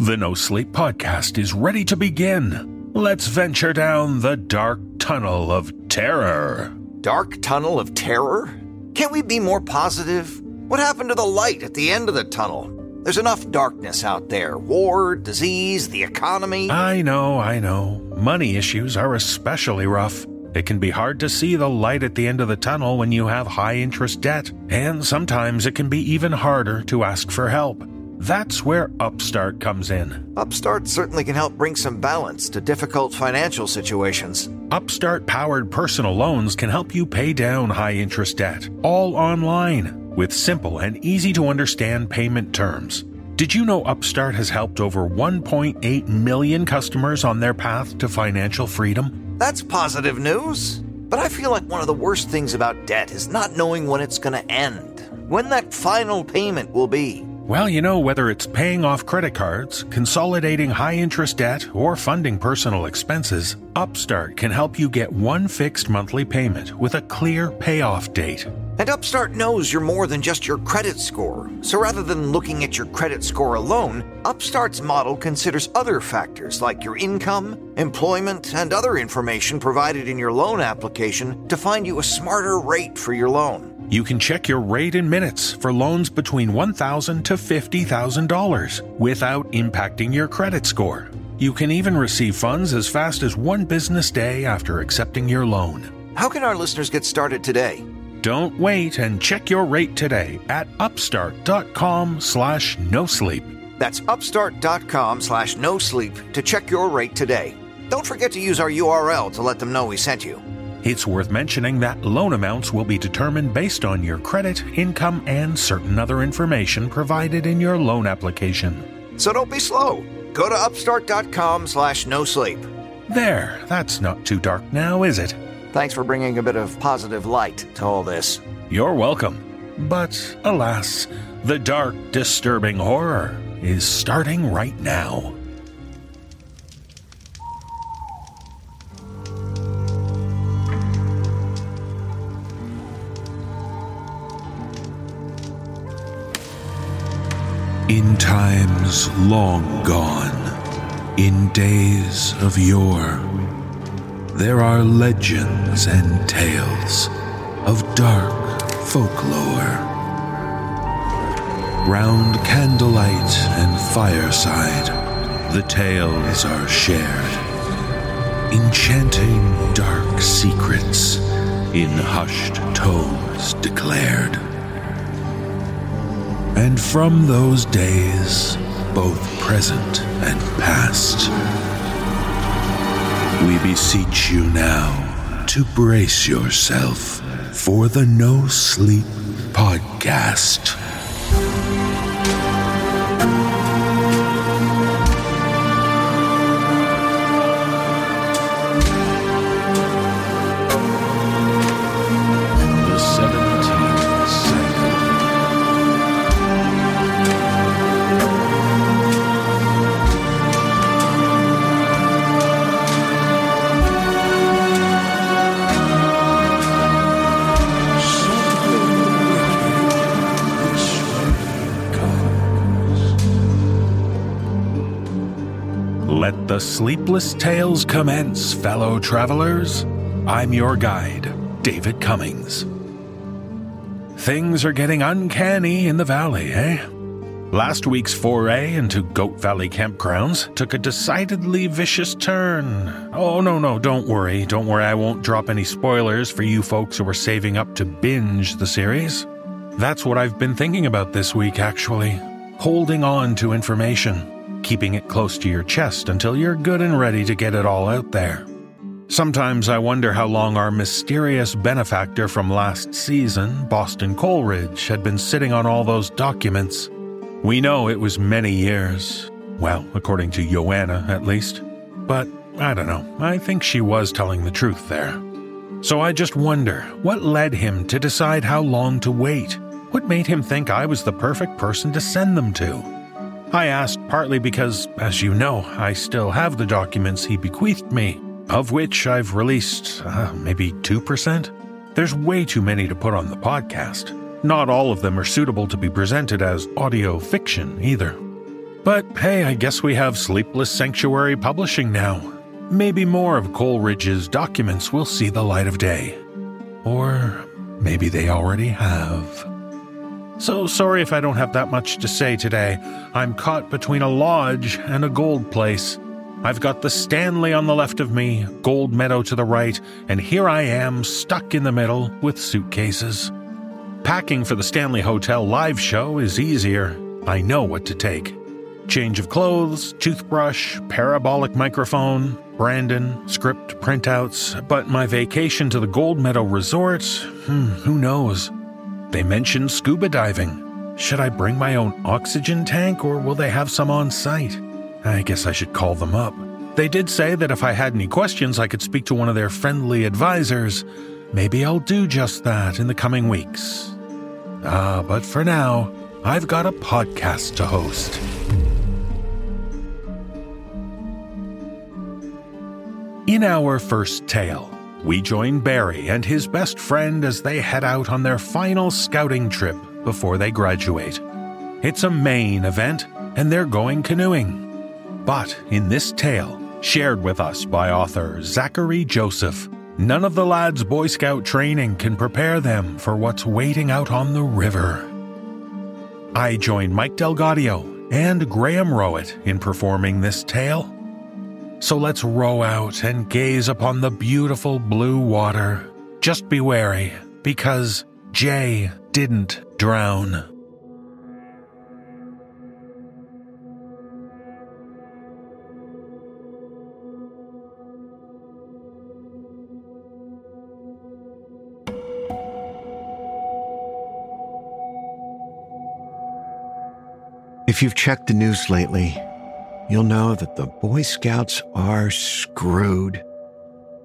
The No Sleep Podcast is ready to begin. Let's venture down the dark tunnel of terror. Dark tunnel of terror? Can't we be more positive? What happened to the light at the end of the tunnel? There's enough darkness out there war, disease, the economy. I know, I know. Money issues are especially rough. It can be hard to see the light at the end of the tunnel when you have high interest debt, and sometimes it can be even harder to ask for help. That's where Upstart comes in. Upstart certainly can help bring some balance to difficult financial situations. Upstart powered personal loans can help you pay down high interest debt, all online, with simple and easy to understand payment terms. Did you know Upstart has helped over 1.8 million customers on their path to financial freedom? That's positive news. But I feel like one of the worst things about debt is not knowing when it's going to end, when that final payment will be. Well, you know, whether it's paying off credit cards, consolidating high interest debt, or funding personal expenses, Upstart can help you get one fixed monthly payment with a clear payoff date. And Upstart knows you're more than just your credit score. So rather than looking at your credit score alone, Upstart's model considers other factors like your income, employment, and other information provided in your loan application to find you a smarter rate for your loan. You can check your rate in minutes for loans between $1,000 to $50,000 without impacting your credit score. You can even receive funds as fast as one business day after accepting your loan. How can our listeners get started today? Don't wait and check your rate today at upstart.com slash no sleep. That's upstart.com slash no sleep to check your rate today. Don't forget to use our URL to let them know we sent you. It's worth mentioning that loan amounts will be determined based on your credit, income, and certain other information provided in your loan application. So don't be slow. Go to upstart.com slash no sleep. There, that's not too dark now, is it? Thanks for bringing a bit of positive light to all this. You're welcome. But alas, the dark, disturbing horror is starting right now. In times long gone, in days of yore, there are legends and tales of dark folklore. Round candlelight and fireside, the tales are shared, enchanting dark secrets in hushed tones declared. And from those days, both present and past, we beseech you now to brace yourself for the No Sleep Podcast. The sleepless tales commence, fellow travelers. I'm your guide, David Cummings. Things are getting uncanny in the valley, eh? Last week's foray into Goat Valley campgrounds took a decidedly vicious turn. Oh, no, no, don't worry. Don't worry, I won't drop any spoilers for you folks who are saving up to binge the series. That's what I've been thinking about this week, actually. Holding on to information, keeping it close to your chest until you're good and ready to get it all out there. Sometimes I wonder how long our mysterious benefactor from last season, Boston Coleridge, had been sitting on all those documents. We know it was many years. Well, according to Joanna, at least. But I don't know. I think she was telling the truth there. So I just wonder what led him to decide how long to wait? What made him think I was the perfect person to send them to? I asked partly because, as you know, I still have the documents he bequeathed me, of which I've released uh, maybe 2%. There's way too many to put on the podcast. Not all of them are suitable to be presented as audio fiction either. But hey, I guess we have Sleepless Sanctuary Publishing now. Maybe more of Coleridge's documents will see the light of day. Or maybe they already have. So sorry if I don't have that much to say today. I'm caught between a lodge and a gold place. I've got the Stanley on the left of me, Gold Meadow to the right, and here I am stuck in the middle with suitcases. Packing for the Stanley Hotel live show is easier. I know what to take. Change of clothes, toothbrush, parabolic microphone, Brandon, script printouts, but my vacation to the Gold Meadow Resort, hmm, who knows? They mentioned scuba diving. Should I bring my own oxygen tank or will they have some on site? I guess I should call them up. They did say that if I had any questions, I could speak to one of their friendly advisors. Maybe I'll do just that in the coming weeks. Ah, but for now, I've got a podcast to host. In our first tale, we join Barry and his best friend as they head out on their final scouting trip before they graduate. It's a Maine event, and they're going canoeing. But in this tale, shared with us by author Zachary Joseph, none of the lads' Boy Scout training can prepare them for what's waiting out on the river. I join Mike DelGaudio and Graham Rowat in performing this tale so let's row out and gaze upon the beautiful blue water. Just be wary, because Jay didn't drown. If you've checked the news lately, you'll know that the Boy Scouts are screwed.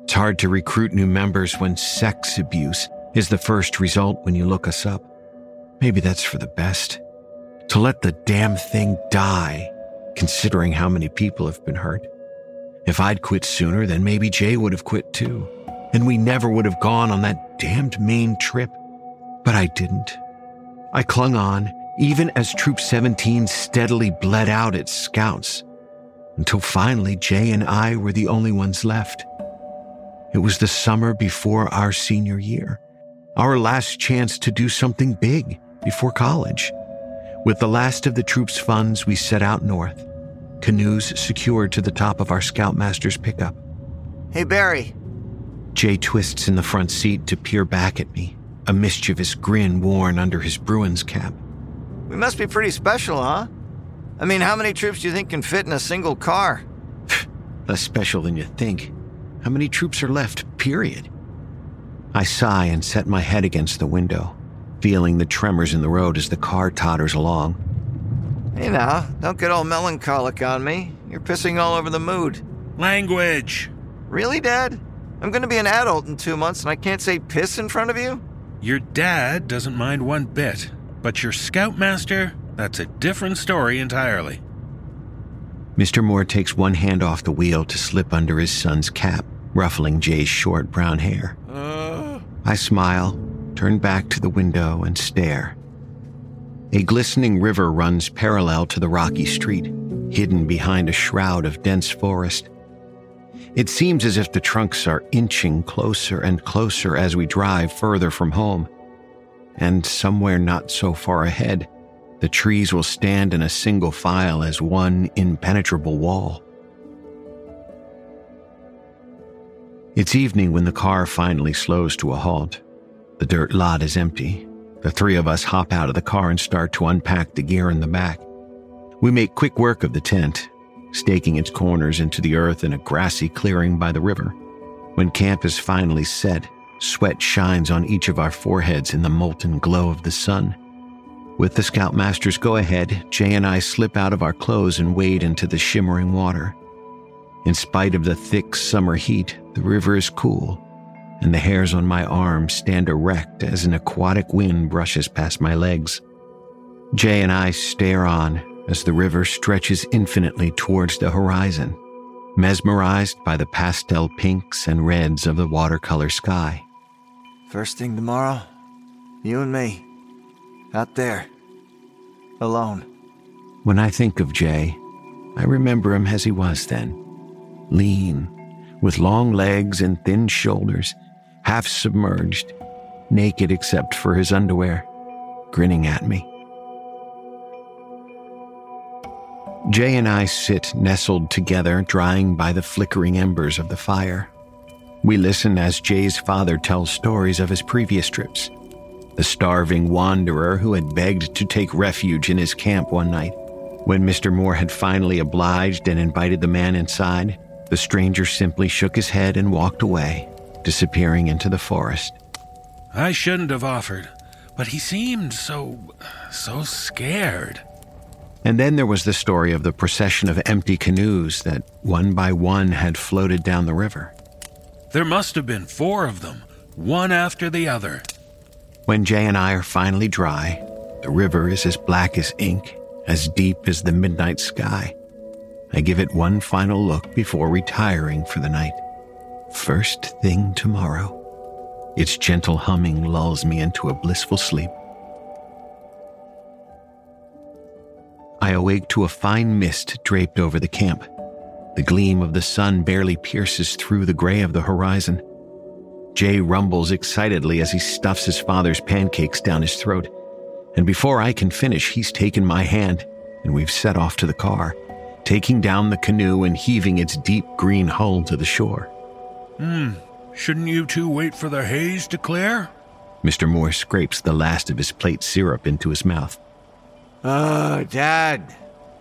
It's hard to recruit new members when sex abuse is the first result when you look us up. Maybe that's for the best. To let the damn thing die, considering how many people have been hurt. If I'd quit sooner, then maybe Jay would have quit too. And we never would have gone on that damned Maine trip. But I didn't. I clung on, even as Troop 17 steadily bled out its scouts until finally Jay and I were the only ones left. It was the summer before our senior year, our last chance to do something big before college. With the last of the troops' funds, we set out north, canoes secured to the top of our Scoutmaster's pickup. Hey, Barry. Jay twists in the front seat to peer back at me, a mischievous grin worn under his Bruins cap. We must be pretty special, huh? I mean, how many troops do you think can fit in a single car? Less special than you think. How many troops are left, period? I sigh and set my head against the window, feeling the tremors in the road as the car totters along. Hey now, don't get all melancholic on me. You're pissing all over the mood. Language! Really, Dad? I'm gonna be an adult in two months and I can't say piss in front of you? Your dad doesn't mind one bit, but your scoutmaster that's a different story entirely. Mr. Moore takes one hand off the wheel to slip under his son's cap, ruffling Jay's short brown hair. Uh... I smile, turn back to the window, and stare. A glistening river runs parallel to the rocky street, hidden behind a shroud of dense forest. It seems as if the trunks are inching closer and closer as we drive further from home. And somewhere not so far ahead, the trees will stand in a single file as one impenetrable wall. It's evening when the car finally slows to a halt. The dirt lot is empty. The three of us hop out of the car and start to unpack the gear in the back. We make quick work of the tent, staking its corners into the earth in a grassy clearing by the river. When camp is finally set, sweat shines on each of our foreheads in the molten glow of the sun. With the Scoutmaster's go ahead, Jay and I slip out of our clothes and wade into the shimmering water. In spite of the thick summer heat, the river is cool, and the hairs on my arms stand erect as an aquatic wind brushes past my legs. Jay and I stare on as the river stretches infinitely towards the horizon, mesmerized by the pastel pinks and reds of the watercolor sky. First thing tomorrow, you and me out there. Alone. When I think of Jay, I remember him as he was then lean, with long legs and thin shoulders, half submerged, naked except for his underwear, grinning at me. Jay and I sit nestled together, drying by the flickering embers of the fire. We listen as Jay's father tells stories of his previous trips. The starving wanderer who had begged to take refuge in his camp one night. When Mr. Moore had finally obliged and invited the man inside, the stranger simply shook his head and walked away, disappearing into the forest. I shouldn't have offered, but he seemed so. so scared. And then there was the story of the procession of empty canoes that, one by one, had floated down the river. There must have been four of them, one after the other. When Jay and I are finally dry, the river is as black as ink, as deep as the midnight sky. I give it one final look before retiring for the night. First thing tomorrow. Its gentle humming lulls me into a blissful sleep. I awake to a fine mist draped over the camp. The gleam of the sun barely pierces through the gray of the horizon. Jay rumbles excitedly as he stuffs his father's pancakes down his throat. And before I can finish, he's taken my hand and we've set off to the car, taking down the canoe and heaving its deep green hull to the shore. Hmm, shouldn't you two wait for the haze to clear? Mr. Moore scrapes the last of his plate syrup into his mouth. Oh, Dad.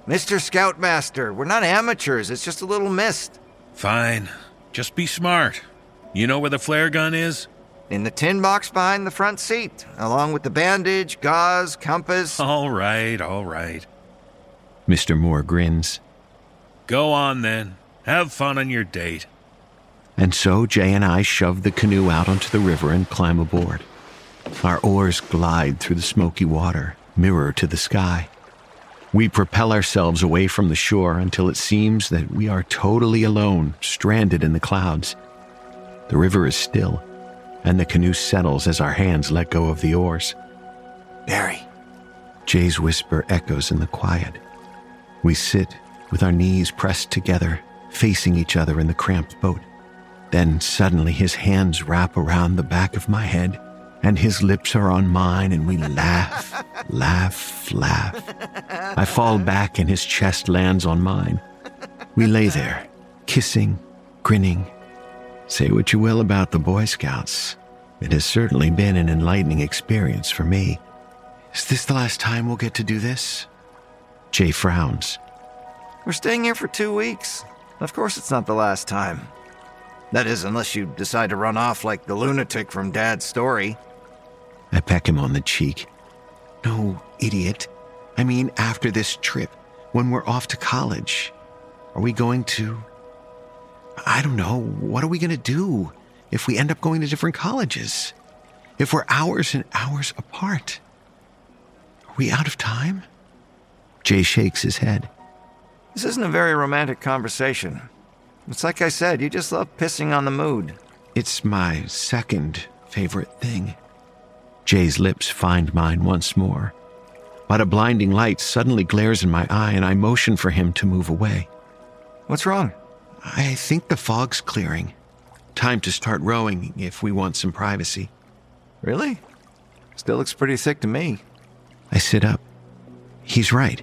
Mr. Scoutmaster, we're not amateurs, it's just a little mist. Fine. Just be smart. You know where the flare gun is? In the tin box behind the front seat, along with the bandage, gauze, compass. All right, all right. Mr. Moore grins. Go on then. Have fun on your date. And so Jay and I shove the canoe out onto the river and climb aboard. Our oars glide through the smoky water, mirror to the sky. We propel ourselves away from the shore until it seems that we are totally alone, stranded in the clouds. The river is still, and the canoe settles as our hands let go of the oars. Barry. Jay's whisper echoes in the quiet. We sit with our knees pressed together, facing each other in the cramped boat. Then suddenly his hands wrap around the back of my head, and his lips are on mine, and we laugh, laugh, laugh. I fall back, and his chest lands on mine. We lay there, kissing, grinning. Say what you will about the Boy Scouts. It has certainly been an enlightening experience for me. Is this the last time we'll get to do this? Jay frowns. We're staying here for two weeks. Of course, it's not the last time. That is, unless you decide to run off like the lunatic from Dad's story. I peck him on the cheek. No, idiot. I mean, after this trip, when we're off to college, are we going to. I don't know. What are we going to do if we end up going to different colleges? If we're hours and hours apart? Are we out of time? Jay shakes his head. This isn't a very romantic conversation. It's like I said, you just love pissing on the mood. It's my second favorite thing. Jay's lips find mine once more. But a blinding light suddenly glares in my eye, and I motion for him to move away. What's wrong? I think the fog's clearing. Time to start rowing if we want some privacy. Really? Still looks pretty thick to me. I sit up. He's right.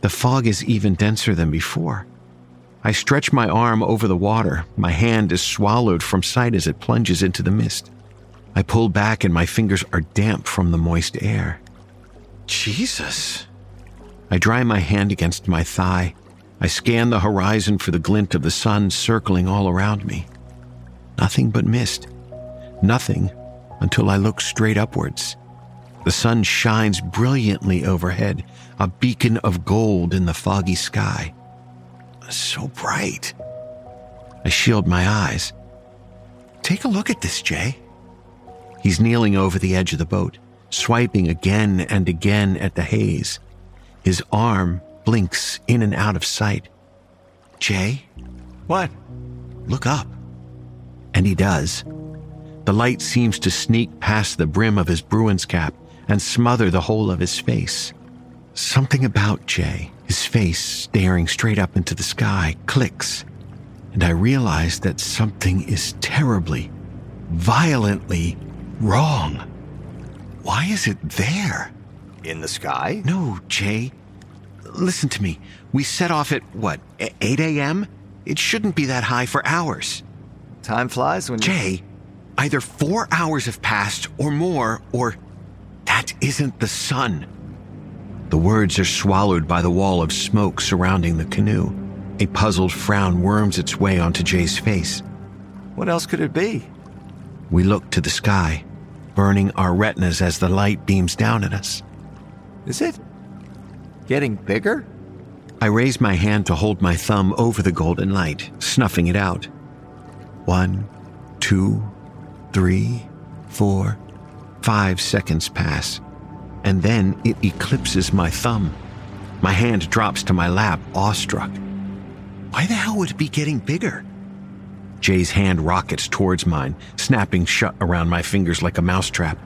The fog is even denser than before. I stretch my arm over the water. My hand is swallowed from sight as it plunges into the mist. I pull back and my fingers are damp from the moist air. Jesus. I dry my hand against my thigh. I scan the horizon for the glint of the sun circling all around me. Nothing but mist. Nothing until I look straight upwards. The sun shines brilliantly overhead, a beacon of gold in the foggy sky. So bright. I shield my eyes. Take a look at this, Jay. He's kneeling over the edge of the boat, swiping again and again at the haze. His arm blinks in and out of sight. Jay? What? Look up. And he does. The light seems to sneak past the brim of his Bruins cap and smother the whole of his face. Something about Jay, his face staring straight up into the sky, clicks, and I realize that something is terribly, violently wrong. Why is it there? In the sky? No, Jay. Listen to me. We set off at what, 8 a.m.? It shouldn't be that high for hours. Time flies when you. Jay, either four hours have passed or more, or that isn't the sun. The words are swallowed by the wall of smoke surrounding the canoe. A puzzled frown worms its way onto Jay's face. What else could it be? We look to the sky, burning our retinas as the light beams down at us. Is it getting bigger? I raise my hand to hold my thumb over the golden light, snuffing it out. One, two, three, four, five seconds pass, and then it eclipses my thumb. My hand drops to my lap, awestruck. Why the hell would it be getting bigger? Jay's hand rockets towards mine, snapping shut around my fingers like a mousetrap.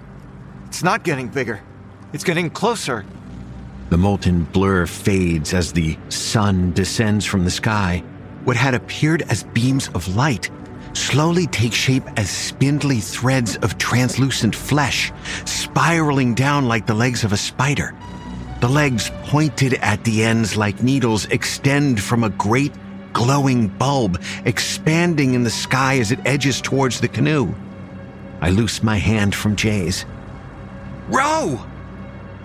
It's not getting bigger. It's getting closer. The molten blur fades as the sun descends from the sky. What had appeared as beams of light slowly take shape as spindly threads of translucent flesh, spiraling down like the legs of a spider. The legs, pointed at the ends like needles, extend from a great glowing bulb, expanding in the sky as it edges towards the canoe. I loose my hand from Jay's. Row!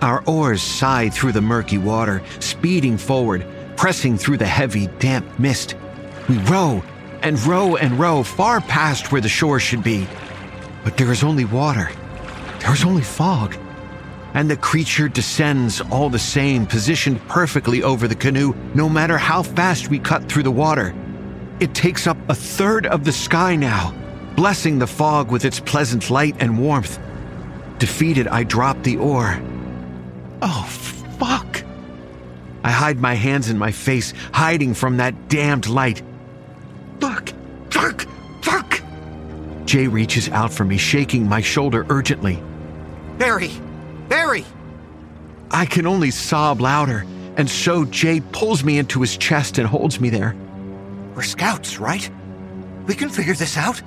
Our oars sigh through the murky water, speeding forward, pressing through the heavy, damp mist. We row and row and row far past where the shore should be. But there is only water. There is only fog. And the creature descends all the same, positioned perfectly over the canoe, no matter how fast we cut through the water. It takes up a third of the sky now, blessing the fog with its pleasant light and warmth. Defeated, I drop the oar. Oh, fuck. I hide my hands in my face, hiding from that damned light. Fuck! Fuck! Fuck! Jay reaches out for me, shaking my shoulder urgently. Barry! Barry! I can only sob louder, and so Jay pulls me into his chest and holds me there. We're scouts, right? We can figure this out.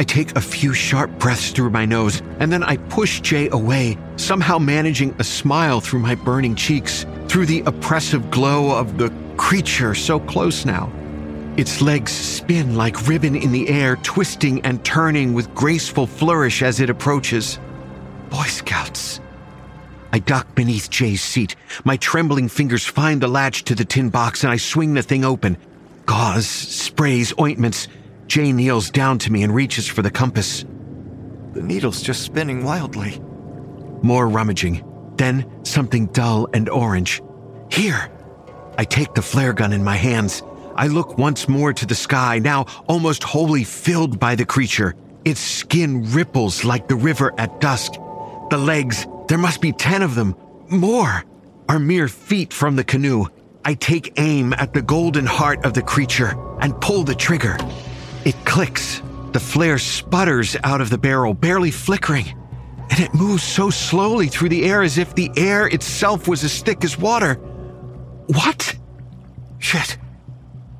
I take a few sharp breaths through my nose, and then I push Jay away, somehow managing a smile through my burning cheeks, through the oppressive glow of the creature so close now. Its legs spin like ribbon in the air, twisting and turning with graceful flourish as it approaches. Boy Scouts. I duck beneath Jay's seat. My trembling fingers find the latch to the tin box and I swing the thing open. Gauze, sprays, ointments. Jay kneels down to me and reaches for the compass. The needle's just spinning wildly. More rummaging. Then something dull and orange. Here! I take the flare gun in my hands. I look once more to the sky, now almost wholly filled by the creature. Its skin ripples like the river at dusk. The legs, there must be ten of them, more, are mere feet from the canoe. I take aim at the golden heart of the creature and pull the trigger. It clicks. The flare sputters out of the barrel, barely flickering, and it moves so slowly through the air as if the air itself was as thick as water. What? Shit.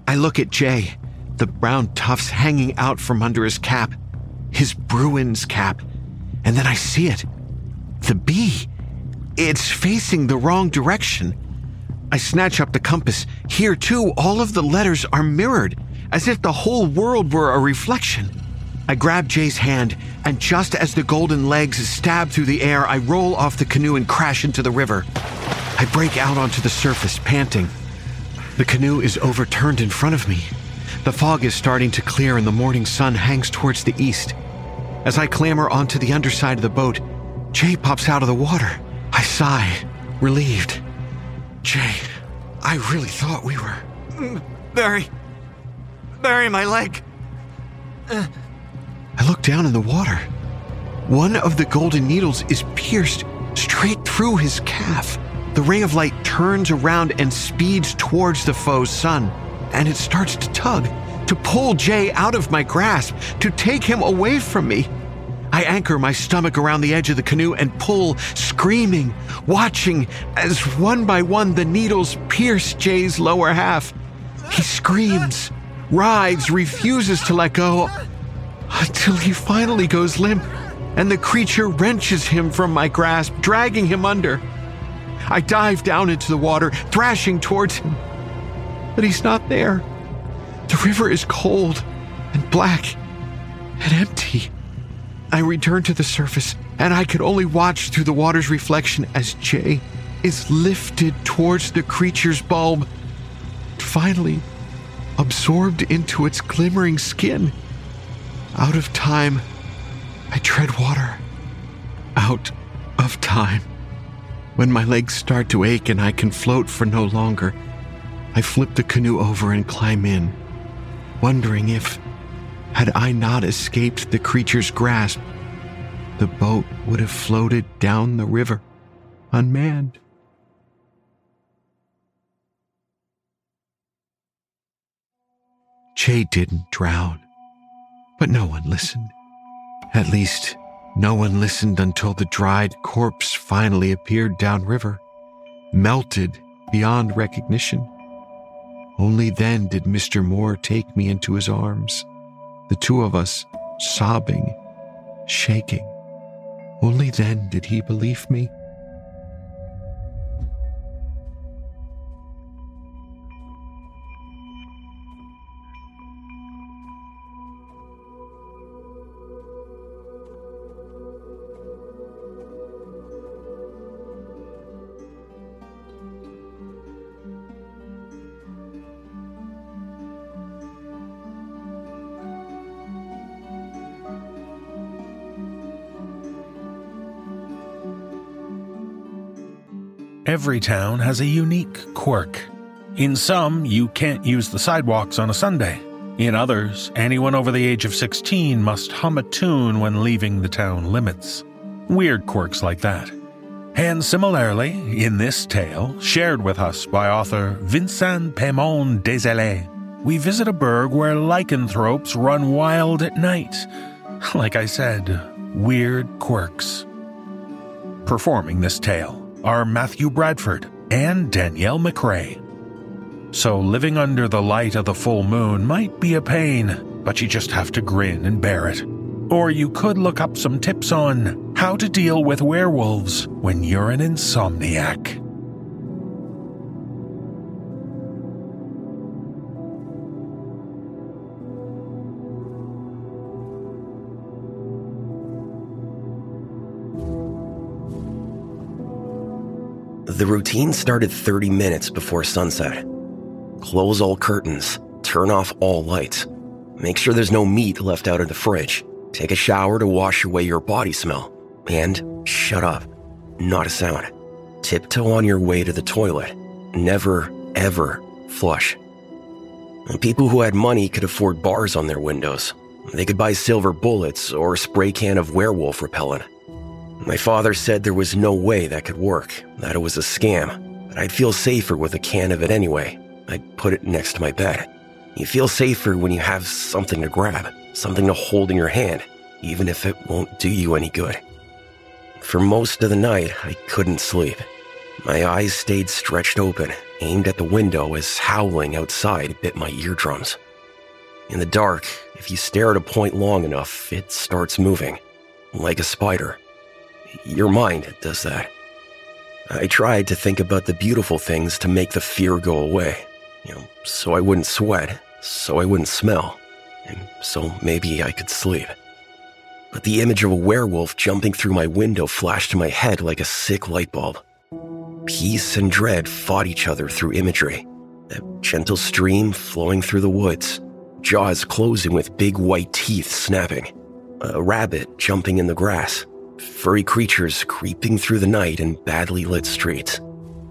I look at Jay, the brown tufts hanging out from under his cap, his Bruins cap, and then I see it. The bee. It's facing the wrong direction. I snatch up the compass. Here, too, all of the letters are mirrored, as if the whole world were a reflection. I grab Jay's hand, and just as the golden legs stab through the air, I roll off the canoe and crash into the river. I break out onto the surface, panting. The canoe is overturned in front of me. The fog is starting to clear, and the morning sun hangs towards the east. As I clamber onto the underside of the boat, Jay pops out of the water. I sigh, relieved. Jay, I really thought we were. Mm, Barry! Barry, my leg! Uh, I look down in the water. One of the golden needles is pierced straight through his calf. The ray of light turns around and speeds towards the foe's sun, and it starts to tug, to pull Jay out of my grasp, to take him away from me. I anchor my stomach around the edge of the canoe and pull, screaming, watching as one by one the needles pierce Jay's lower half. He screams, writhes, refuses to let go until he finally goes limp and the creature wrenches him from my grasp, dragging him under. I dive down into the water, thrashing towards him. But he's not there. The river is cold and black and empty. I return to the surface, and I could only watch through the water's reflection as Jay is lifted towards the creature's bulb, finally absorbed into its glimmering skin. Out of time, I tread water. Out of time. When my legs start to ache and I can float for no longer, I flip the canoe over and climb in, wondering if had I not escaped the creature's grasp, the boat would have floated down the river unmanned. Jay didn't drown, but no one listened. At least, no one listened until the dried corpse finally appeared downriver, melted beyond recognition. Only then did Mr. Moore take me into his arms the two of us sobbing, shaking. Only then did he believe me. Every town has a unique quirk. In some, you can't use the sidewalks on a Sunday. In others, anyone over the age of 16 must hum a tune when leaving the town limits. Weird quirks like that. And similarly, in this tale, shared with us by author Vincent Paiement Désilets, we visit a burg where lycanthropes run wild at night. Like I said, weird quirks. Performing this tale are Matthew Bradford and Danielle McRae. So living under the light of the full moon might be a pain, but you just have to grin and bear it. Or you could look up some tips on how to deal with werewolves when you're an insomniac. The routine started 30 minutes before sunset. Close all curtains, turn off all lights, make sure there's no meat left out of the fridge, take a shower to wash away your body smell, and shut up. Not a sound. Tiptoe on your way to the toilet. Never, ever flush. People who had money could afford bars on their windows. They could buy silver bullets or a spray can of werewolf repellent. My father said there was no way that could work, that it was a scam, but I'd feel safer with a can of it anyway. I'd put it next to my bed. You feel safer when you have something to grab, something to hold in your hand, even if it won't do you any good. For most of the night, I couldn't sleep. My eyes stayed stretched open, aimed at the window as howling outside bit my eardrums. In the dark, if you stare at a point long enough, it starts moving, like a spider. Your mind does that. I tried to think about the beautiful things to make the fear go away. You know, so I wouldn't sweat, so I wouldn't smell, and so maybe I could sleep. But the image of a werewolf jumping through my window flashed in my head like a sick light bulb. Peace and dread fought each other through imagery. A gentle stream flowing through the woods, jaws closing with big white teeth snapping, a rabbit jumping in the grass, furry creatures creeping through the night in badly lit streets,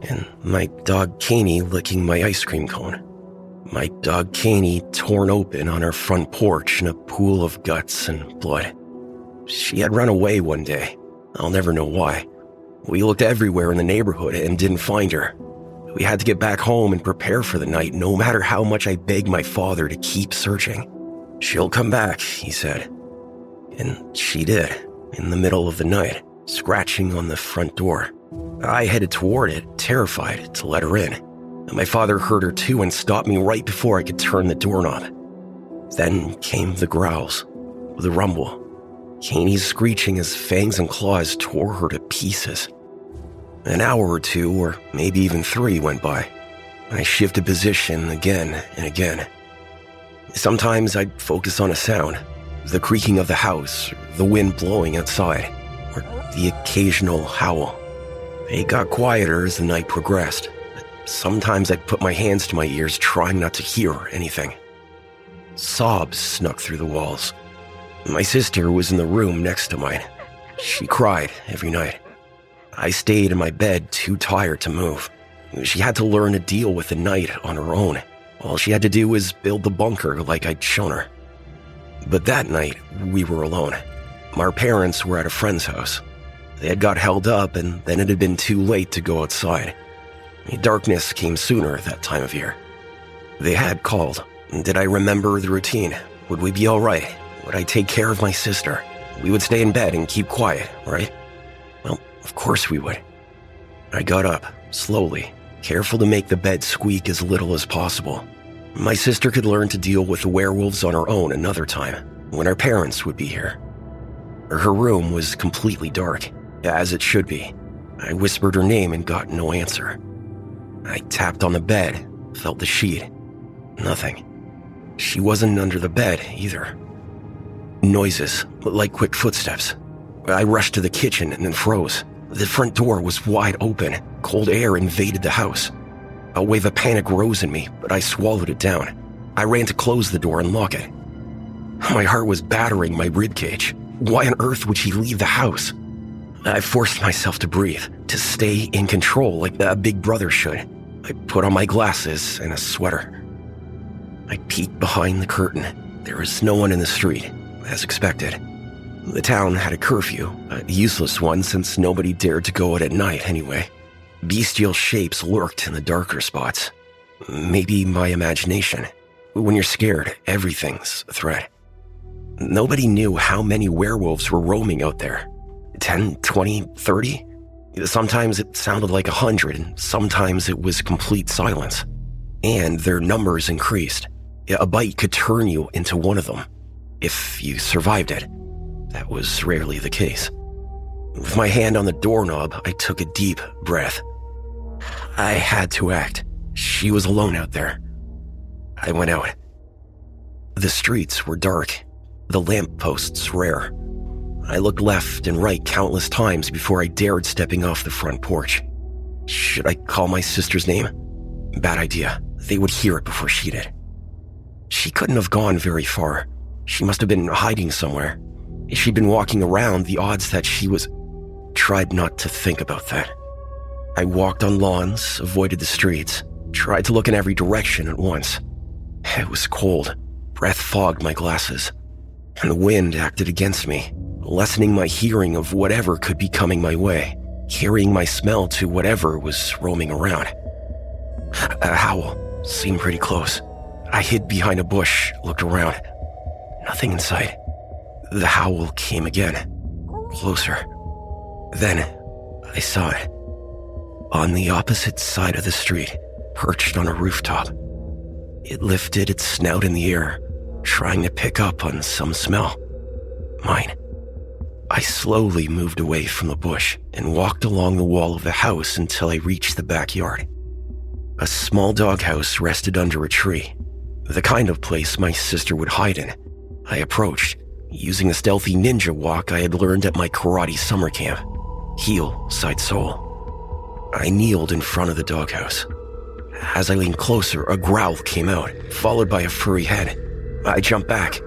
and my dog Caney licking my ice cream cone. My dog Caney torn open on her front porch in a pool of guts and blood. She had run away one day. I'll never know why. We looked everywhere in the neighborhood and didn't find her. We had to get back home and prepare for the night, no matter how much I begged my father to keep searching. She'll come back, he said. And she did. In the middle of the night, scratching on the front door. I headed toward it, terrified to let her in. My father heard her too and stopped me right before I could turn the doorknob. Then came the growls, the rumble, Caney's screeching as fangs and claws tore her to pieces. An hour or two, or maybe even three, went by. I shifted position again and again. Sometimes I'd focus on a sound the creaking of the house, the wind blowing outside, or the occasional howl. It got quieter as the night progressed. Sometimes I'd put my hands to my ears, trying not to hear anything. Sobs snuck through the walls. My sister was in the room next to mine. She cried every night. I stayed in my bed, too tired to move. She had to learn to deal with the night on her own. All she had to do was build the bunker like I'd shown her. But that night, we were alone. Our parents were at a friend's house. They had got held up, and then it had been too late to go outside. Darkness came sooner that time of year. They had called. Did I remember the routine? Would we be all right? Would I take care of my sister? We would stay in bed and keep quiet, right? Well, of course we would. I got up, slowly, careful to make the bed squeak as little as possible. My sister could learn to deal with the werewolves on her own another time, when her parents would be here. Her room was completely dark, as it should be. I whispered her name and got no answer. I tapped on the bed, felt the sheet. Nothing. She wasn't under the bed either. Noises, like quick footsteps. I rushed to the kitchen and then froze. The front door was wide open. Cold air invaded the house. A wave of panic rose in me, but I swallowed it down. I ran to close the door and lock it. My heart was battering my ribcage. Why on earth would she leave the house? I forced myself to breathe, to stay in control like a big brother should. I put on my glasses and a sweater. I peeked behind the curtain. There was no one in the street, as expected. The town had a curfew, a useless one since nobody dared to go out at night anyway. Bestial shapes lurked in the darker spots. Maybe my imagination. When you're scared, everything's a threat. Nobody knew how many werewolves were roaming out there. 10, 20, 30? Sometimes it sounded like a hundred, and sometimes it was complete silence. And their numbers increased. A bite could turn you into one of them, if you survived it. That was rarely the case. With my hand on the doorknob, I took a deep breath. I had to act. She was alone out there. I went out. The streets were dark, the lampposts rare. I looked left and right countless times before I dared stepping off the front porch. Should I call my sister's name? Bad idea. They would hear it before she did. She couldn't have gone very far. She must have been hiding somewhere. If she'd been walking around, the odds that she was. Tried not to think about that. I walked on lawns, avoided the streets, tried to look in every direction at once. It was cold. Breath fogged my glasses. And the wind acted against me, lessening my hearing of whatever could be coming my way, carrying my smell to whatever was roaming around. A howl seemed pretty close. I hid behind a bush, looked around. Nothing in sight. The howl came again, closer. Then I saw it. On the opposite side of the street, perched on a rooftop. It lifted its snout in the air, trying to pick up on some smell. Mine. I slowly moved away from the bush and walked along the wall of the house until I reached the backyard. A small doghouse rested under a tree, the kind of place my sister would hide in. I approached, using the stealthy ninja walk I had learned at my karate summer camp heel, side sole. I kneeled in front of the doghouse. As I leaned closer, a growl came out, followed by a furry head. I jumped back.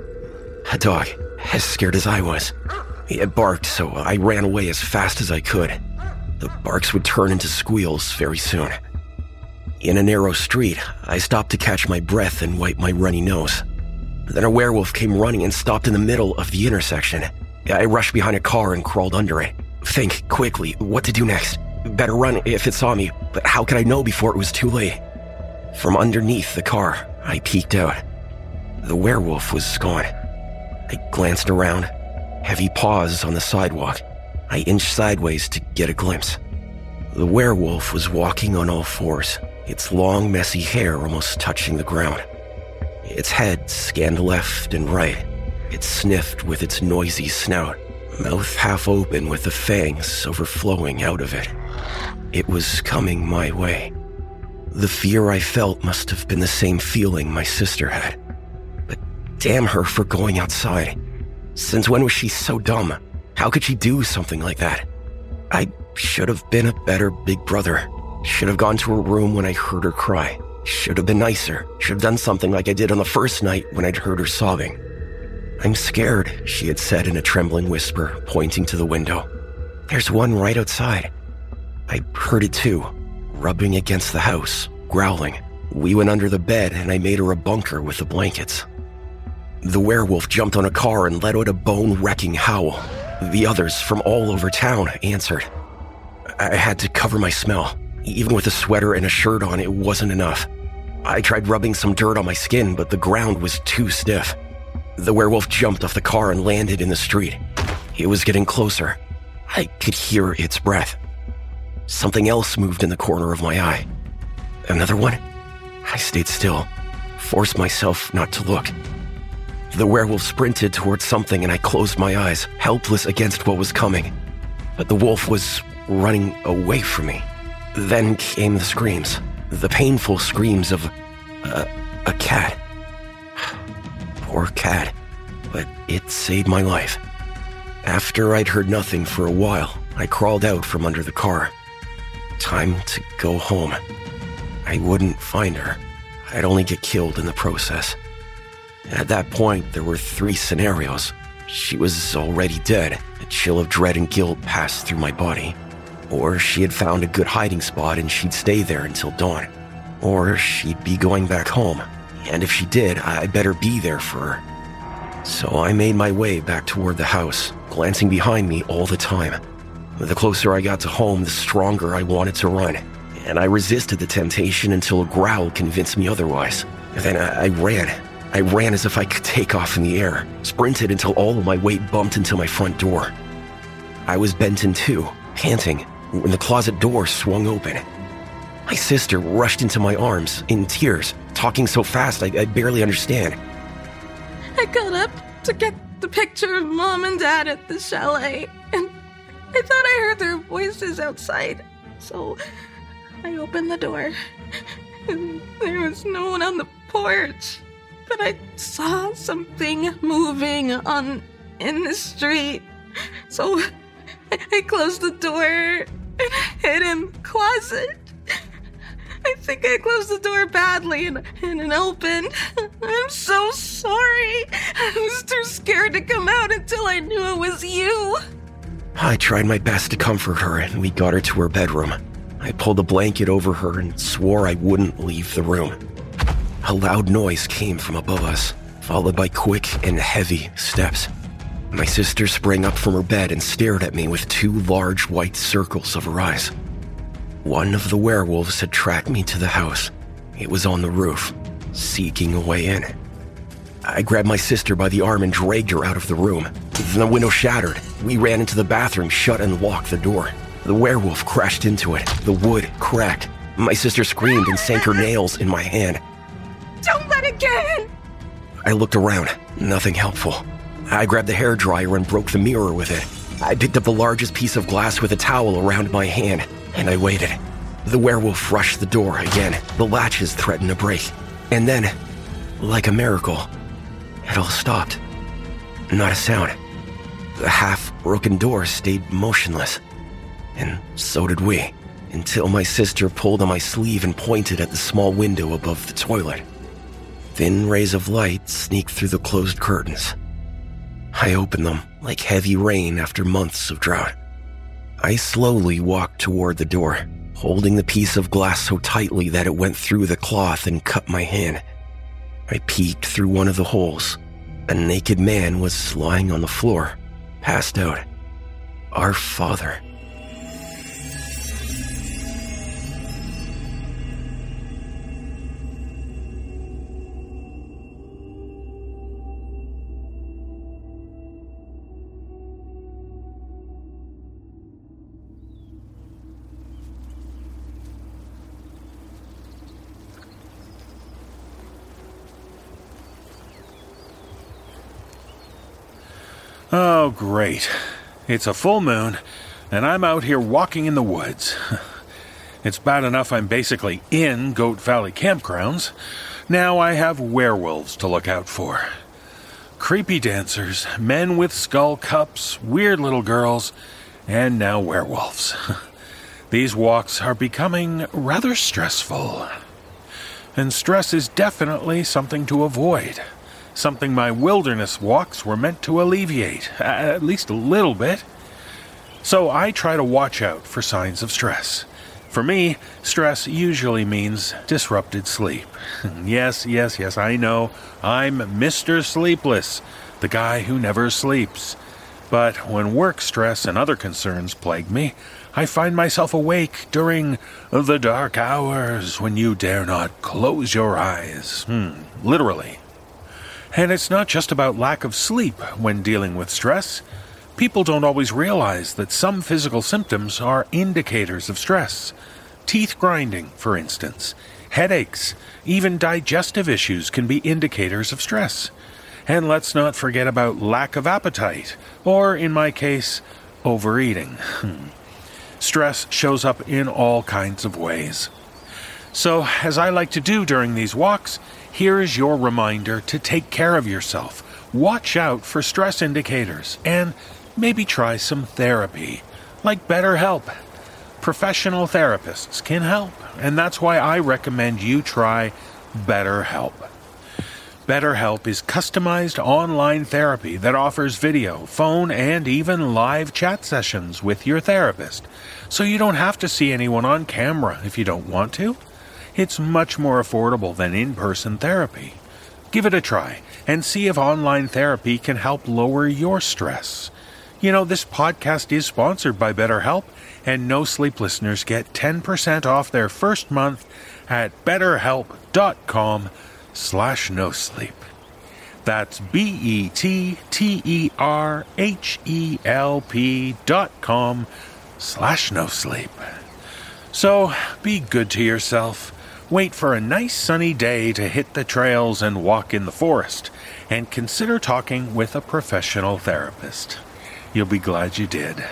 A dog, as scared as I was. It barked, so I ran away as fast as I could. The barks would turn into squeals very soon. In a narrow street, I stopped to catch my breath and wipe my runny nose. Then a werewolf came running and stopped in the middle of the intersection. I rushed behind a car and crawled under it. Think quickly what to do next. Better run if it saw me, but how could I know before it was too late? From underneath the car, I peeked out. The werewolf was gone. I glanced around. heavy paws on the sidewalk. I inched sideways to get a glimpse. The werewolf was walking on all fours, its long, messy hair almost touching the ground. Its head scanned left and right. It sniffed with its noisy snout, mouth half open with the fangs overflowing out of it. It was coming my way. The fear I felt must have been the same feeling my sister had. But damn her for going outside. Since when was she so dumb? How could she do something like that? I should have been a better big brother. Should have gone to her room when I heard her cry. Should have been nicer. Should have done something like I did on the first night when I'd heard her sobbing. I'm scared, she had said in a trembling whisper, pointing to the window. There's one right outside. I heard it too, rubbing against the house, growling. We went under the bed and I made her a bunker with the blankets. The werewolf jumped on a car and let out a bone wrecking howl. The others from all over town answered. I had to cover my smell. Even with a sweater and a shirt on, it wasn't enough. I tried rubbing some dirt on my skin, but the ground was too stiff. The werewolf jumped off the car and landed in the street. It was getting closer. I could hear its breath. Something else moved in the corner of my eye. Another one? I stayed still, forced myself not to look. The werewolf sprinted towards something and I closed my eyes, helpless against what was coming. But the wolf was running away from me. Then came the screams, the painful screams of a, a cat. Poor cat, but it saved my life. After I'd heard nothing for a while, I crawled out from under the car. Time to go home. I wouldn't find her. I'd only get killed in the process. At that point, there were three scenarios. She was already dead. A chill of dread and guilt passed through my body. Or she had found a good hiding spot and she'd stay there until dawn. Or she'd be going back home. And if she did, I better be there for her. So I made my way back toward the house, glancing behind me all the time. The closer I got to home, the stronger I wanted to run. And I resisted the temptation until a growl convinced me otherwise. Then I, I ran. I ran as if I could take off in the air, sprinted until all of my weight bumped into my front door. I was bent in two, panting, when the closet door swung open. My sister rushed into my arms, in tears, talking so fast I, I barely understand. I got up to get the picture of mom and dad at the chalet, and I thought I heard their voices outside. So I opened the door, and there was no one on the porch. But I saw something moving on in the street. So I, closed the door and hid in the closet. I think I closed the door badly and, and it opened. I'm so sorry. I was too scared to come out until I knew it was you. I tried my best to comfort her and we got her to her bedroom. I pulled a blanket over her and swore I wouldn't leave the room. A loud noise came from above us, followed by quick and heavy steps. My sister sprang up from her bed and stared at me with two large white circles of her eyes. One of the werewolves had tracked me to the house. It was on the roof, seeking a way in. I grabbed my sister by the arm and dragged her out of the room. The window shattered. We ran into the bathroom, shut and locked the door. The werewolf crashed into it. The wood cracked. My sister screamed and sank her nails in my hand. Don't let it get in! I looked around. Nothing helpful. I grabbed the hair dryer and broke the mirror with it. I picked up the largest piece of glass with a towel around my hand, and I waited. The werewolf rushed the door again. The latches threatened to break. And then, like a miracle, it all stopped. Not a sound. The half broken door stayed motionless. And so did we, until my sister pulled on my sleeve and pointed at the small window above the toilet. Thin rays of light sneaked through the closed curtains. I opened them like heavy rain after months of drought. I slowly walked toward the door, holding the piece of glass so tightly that it went through the cloth and cut my hand. I peeked through one of the holes. A naked man was lying on the floor, passed out. Our father. Oh, great. It's a full moon, and I'm out here walking in the woods. It's bad enough I'm basically in Goat Valley campgrounds. Now I have werewolves to look out for. Creepy dancers, men with skull cups, weird little girls, and now werewolves. These walks are becoming rather stressful. And stress is definitely something to avoid. Something my wilderness walks were meant to alleviate, at least a little bit. So I try to watch out for signs of stress. For me, stress usually means disrupted sleep. yes, yes, yes, I know. I'm Mr. Sleepless, the guy who never sleeps. But when work stress and other concerns plague me, I find myself awake during the dark hours when you dare not close your eyes. Hmm, literally. And it's not just about lack of sleep when dealing with stress. People don't always realize that some physical symptoms are indicators of stress. Teeth grinding, for instance, headaches, even digestive issues can be indicators of stress. And let's not forget about lack of appetite, or in my case, overeating. Hmm. Stress shows up in all kinds of ways. So, as I like to do during these walks, here is your reminder to take care of yourself. Watch out for stress indicators and maybe try some therapy, like BetterHelp. Professional therapists can help, and that's why I recommend you try BetterHelp. BetterHelp is customized online therapy that offers video, phone, and even live chat sessions with your therapist, so you don't have to see anyone on camera if you don't want to. It's much more affordable than in person therapy. Give it a try and see if online therapy can help lower your stress. You know, this podcast is sponsored by BetterHelp, and No Sleep listeners get 10% off their first month at betterhelp.com slash no sleep. That's B-E-T-T-E-R-H-E-L-P dot com slash no sleep. So be good to yourself. Wait for a nice sunny day to hit the trails and walk in the forest, and consider talking with a professional therapist. You'll be glad you did.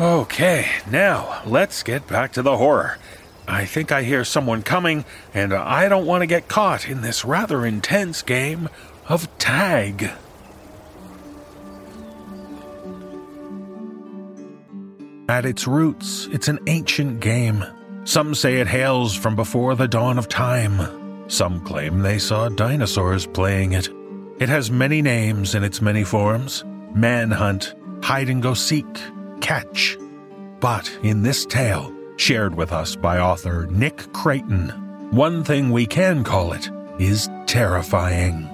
Okay, now let's get back to the horror. I think I hear someone coming, and I don't want to get caught in this rather intense game of tag. At its roots, it's an ancient game. Some say it hails from before the dawn of time. Some claim they saw dinosaurs playing it. It has many names in its many forms manhunt, hide and go seek, catch. But in this tale, shared with us by author Nick Creighton, one thing we can call it is terrifying.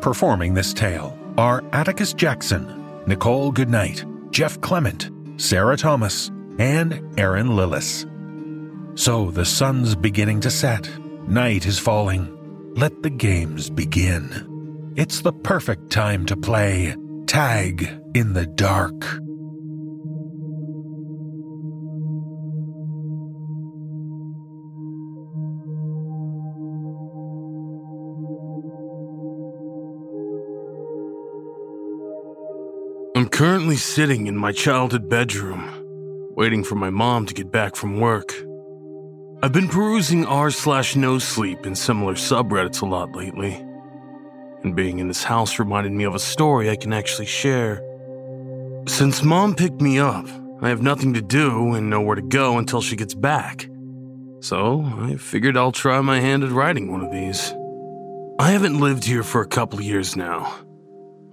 Performing this tale are Atticus Jackson, Nichole Goodnight, Jeff Clement, Sarah Thomas, and Erin Lillis. So the sun's beginning to set, night is falling. Let the games begin. It's the perfect time to play Tag in the Dark. I'm currently sitting in my childhood bedroom, waiting for my mom to get back from work. I've been perusing r slash no sleep and similar subreddits a lot lately and being in this house reminded me of a story I can actually share. Since mom picked me up, I have nothing to do and nowhere to go until she gets back. So I figured I'll try my hand at writing one of these. I haven't lived here for a couple years now.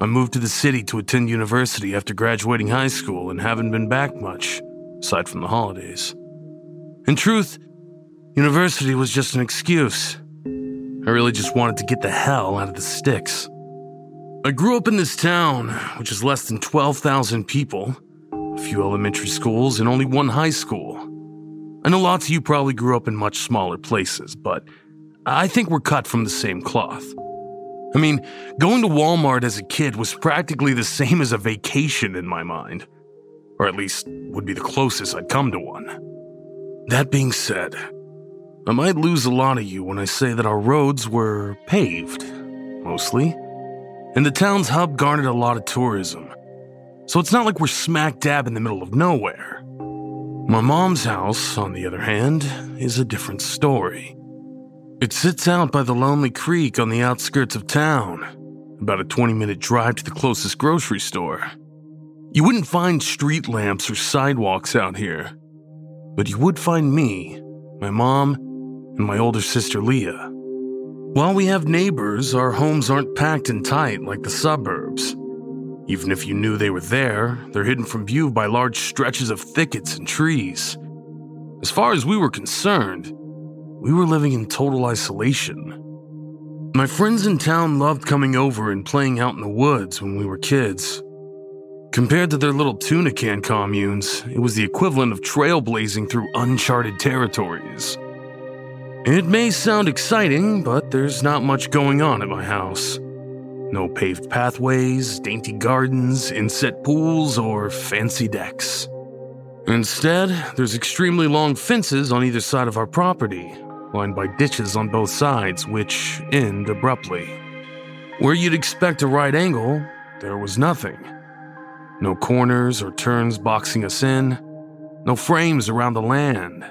I moved to the city to attend university after graduating high school and haven't been back much, aside from the holidays. In truth, university was just an excuse. I really just wanted to get the hell out of the sticks. I grew up in this town, which is less than 12,000 people, a few elementary schools, and only one high school. I know lots of you probably grew up in much smaller places, but I think we're cut from the same cloth. I mean, going to Walmart as a kid was practically the same as a vacation in my mind, or at least would be the closest I'd come to one. That being said, I might lose a lot of you when I say that our roads were paved, mostly. and the town's hub garnered a lot of tourism. So it's not like we're smack dab in the middle of nowhere. My mom's house, on the other hand, is a different story. It sits out by the lonely creek on the outskirts of town, about a 20 minute drive to the closest grocery store. You wouldn't find street lamps or sidewalks out here, but you would find me, my mom, and my older sister Leah. While we have neighbors, our homes aren't packed and tight like the suburbs. Even if you knew they were there, they're hidden from view by large stretches of thickets and trees. As far as we were concerned, we were living in total isolation. My friends in town loved coming over and playing out in the woods when we were kids. Compared to their little tuna can communes, it was the equivalent of trailblazing through uncharted territories. It may sound exciting, but there's not much going on at my house. No paved pathways, dainty gardens, inset pools, or fancy decks. Instead, there's extremely long fences on either side of our property, lined by ditches on both sides, which end abruptly. Where you'd expect a right angle, there was nothing. No corners or turns boxing us in, no frames around the land.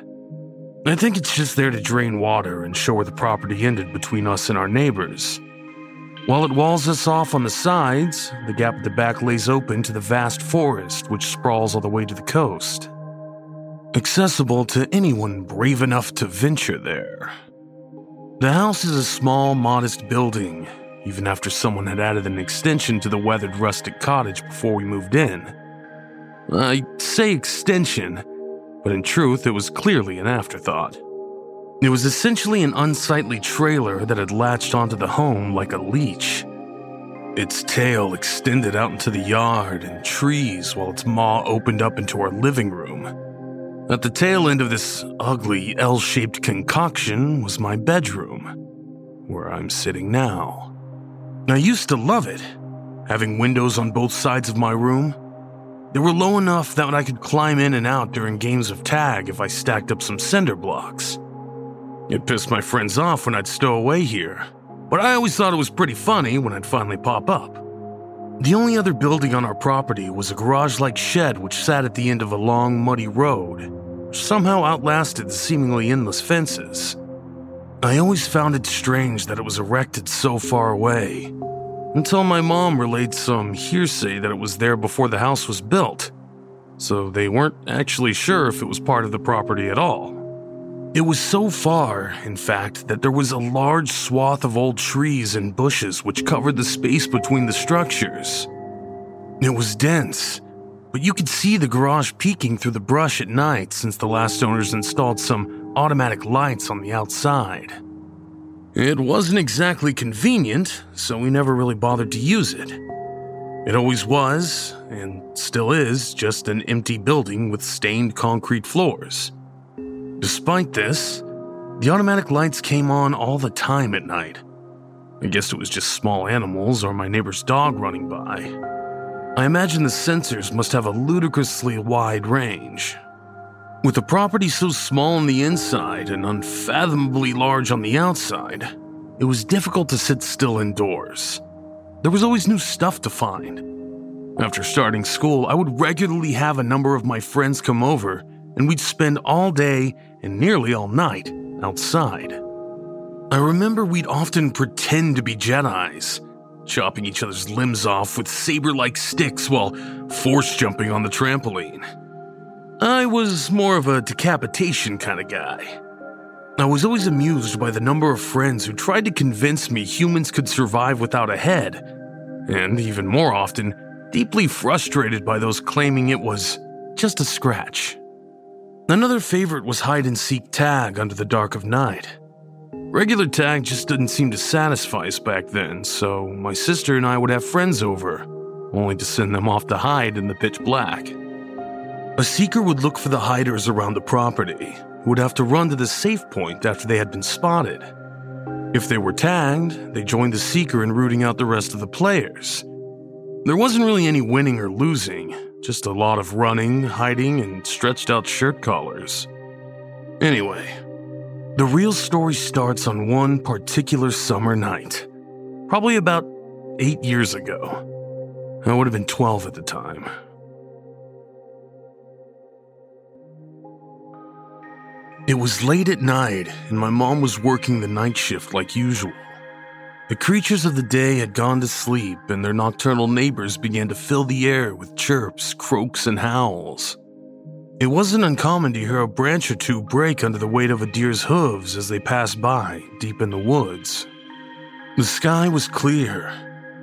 I think it's just there to drain water and show where the property ended between us and our neighbors. While it walls us off on the sides, the gap at the back lays open to the vast forest which sprawls all the way to the coast. Accessible to anyone brave enough to venture there. The house is a small, modest building, even after someone had added an extension to the weathered rustic cottage before we moved in. I say extension, but in truth, it was clearly an afterthought. It was essentially an unsightly trailer that had latched onto the home like a leech. Its tail extended out into the yard and trees while its maw opened up into our living room. At the tail end of this ugly L shaped concoction was my bedroom, where I'm sitting now. I used to love it, having windows on both sides of my room. They were low enough that I could climb in and out during games of tag if I stacked up some cinder blocks. It pissed my friends off when I'd stow away here, but I always thought it was pretty funny when I'd finally pop up. The only other building on our property was a garage like shed which sat at the end of a long, muddy road, which somehow outlasted the seemingly endless fences. I always found it strange that it was erected so far away, until my mom relayed some hearsay that it was there before the house was built, so they weren't actually sure if it was part of the property at all. It was so far, in fact, that there was a large swath of old trees and bushes which covered the space between the structures. It was dense, but you could see the garage peeking through the brush at night since the last owners installed some automatic lights on the outside. It wasn't exactly convenient, so we never really bothered to use it. It always was, and still is, just an empty building with stained concrete floors. Despite this, the automatic lights came on all the time at night. I guess it was just small animals or my neighbor's dog running by. I imagine the sensors must have a ludicrously wide range, with the property so small on the inside and unfathomably large on the outside, it was difficult to sit still indoors. There was always new stuff to find. After starting school, I would regularly have a number of my friends come over, and we'd spend all day and nearly all night outside. I remember we'd often pretend to be Jedi's, chopping each other's limbs off with saber like sticks while force jumping on the trampoline. I was more of a decapitation kind of guy. I was always amused by the number of friends who tried to convince me humans could survive without a head, and even more often, deeply frustrated by those claiming it was just a scratch. Another favorite was hide and seek tag under the dark of night. Regular tag just didn't seem to satisfy us back then, so my sister and I would have friends over, only to send them off to hide in the pitch black. A seeker would look for the hiders around the property, would have to run to the safe point after they had been spotted. If they were tagged, they joined the seeker in rooting out the rest of the players. There wasn't really any winning or losing, just a lot of running, hiding, and stretched out shirt collars. Anyway, the real story starts on one particular summer night, probably about eight years ago. I would have been 12 at the time. It was late at night, and my mom was working the night shift like usual. The creatures of the day had gone to sleep, and their nocturnal neighbors began to fill the air with chirps, croaks, and howls. It wasn't uncommon to hear a branch or two break under the weight of a deer's hooves as they passed by, deep in the woods. The sky was clear,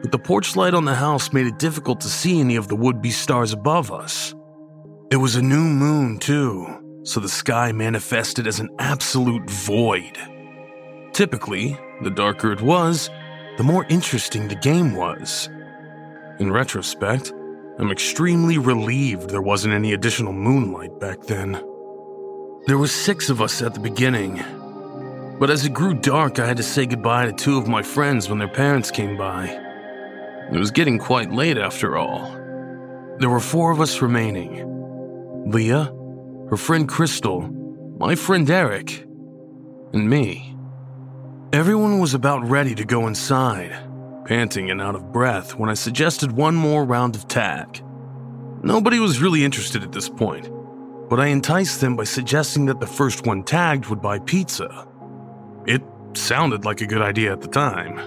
but the porch light on the house made it difficult to see any of the would be stars above us. It was a new moon, too, so the sky manifested as an absolute void. Typically, the darker it was, the more interesting the game was. In retrospect, I'm extremely relieved there wasn't any additional moonlight back then. There were six of us at the beginning, but as it grew dark, I had to say goodbye to two of my friends when their parents came by. It was getting quite late after all. There were four of us remaining Leah, her friend Crystal, my friend Eric, and me. Everyone was about ready to go inside, panting and out of breath when I suggested one more round of tag. Nobody was really interested at this point, but I enticed them by suggesting that the first one tagged would buy pizza. It sounded like a good idea at the time.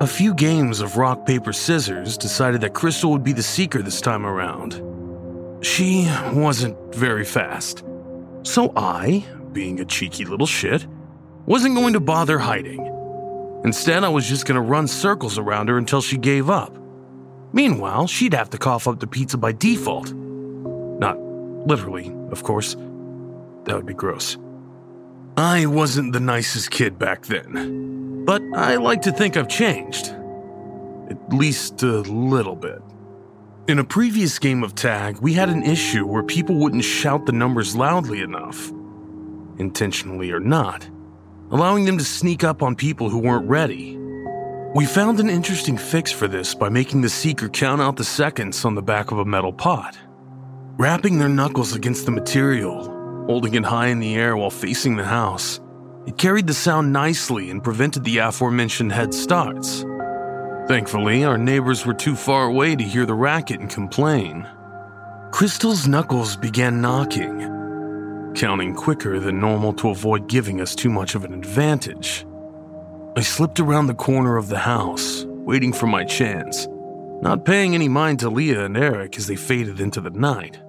A few games of rock, paper, scissors decided that Crystal would be the seeker this time around. She wasn't very fast. So I, being a cheeky little shit, wasn't going to bother hiding. Instead, I was just going to run circles around her until she gave up. Meanwhile, she'd have to cough up the pizza by default. Not literally, of course. That would be gross. I wasn't the nicest kid back then, but I like to think I've changed. At least a little bit. In a previous game of tag, we had an issue where people wouldn't shout the numbers loudly enough, intentionally or not, allowing them to sneak up on people who weren't ready. We found an interesting fix for this by making the seeker count out the seconds on the back of a metal pot. Wrapping their knuckles against the material, holding it high in the air while facing the house, it carried the sound nicely and prevented the aforementioned head starts. Thankfully, our neighbors were too far away to hear the racket and complain. Crystal's knuckles began knocking, counting quicker than normal to avoid giving us too much of an advantage. I slipped around the corner of the house, waiting for my chance, not paying any mind to Leah and Eric as they faded into the night.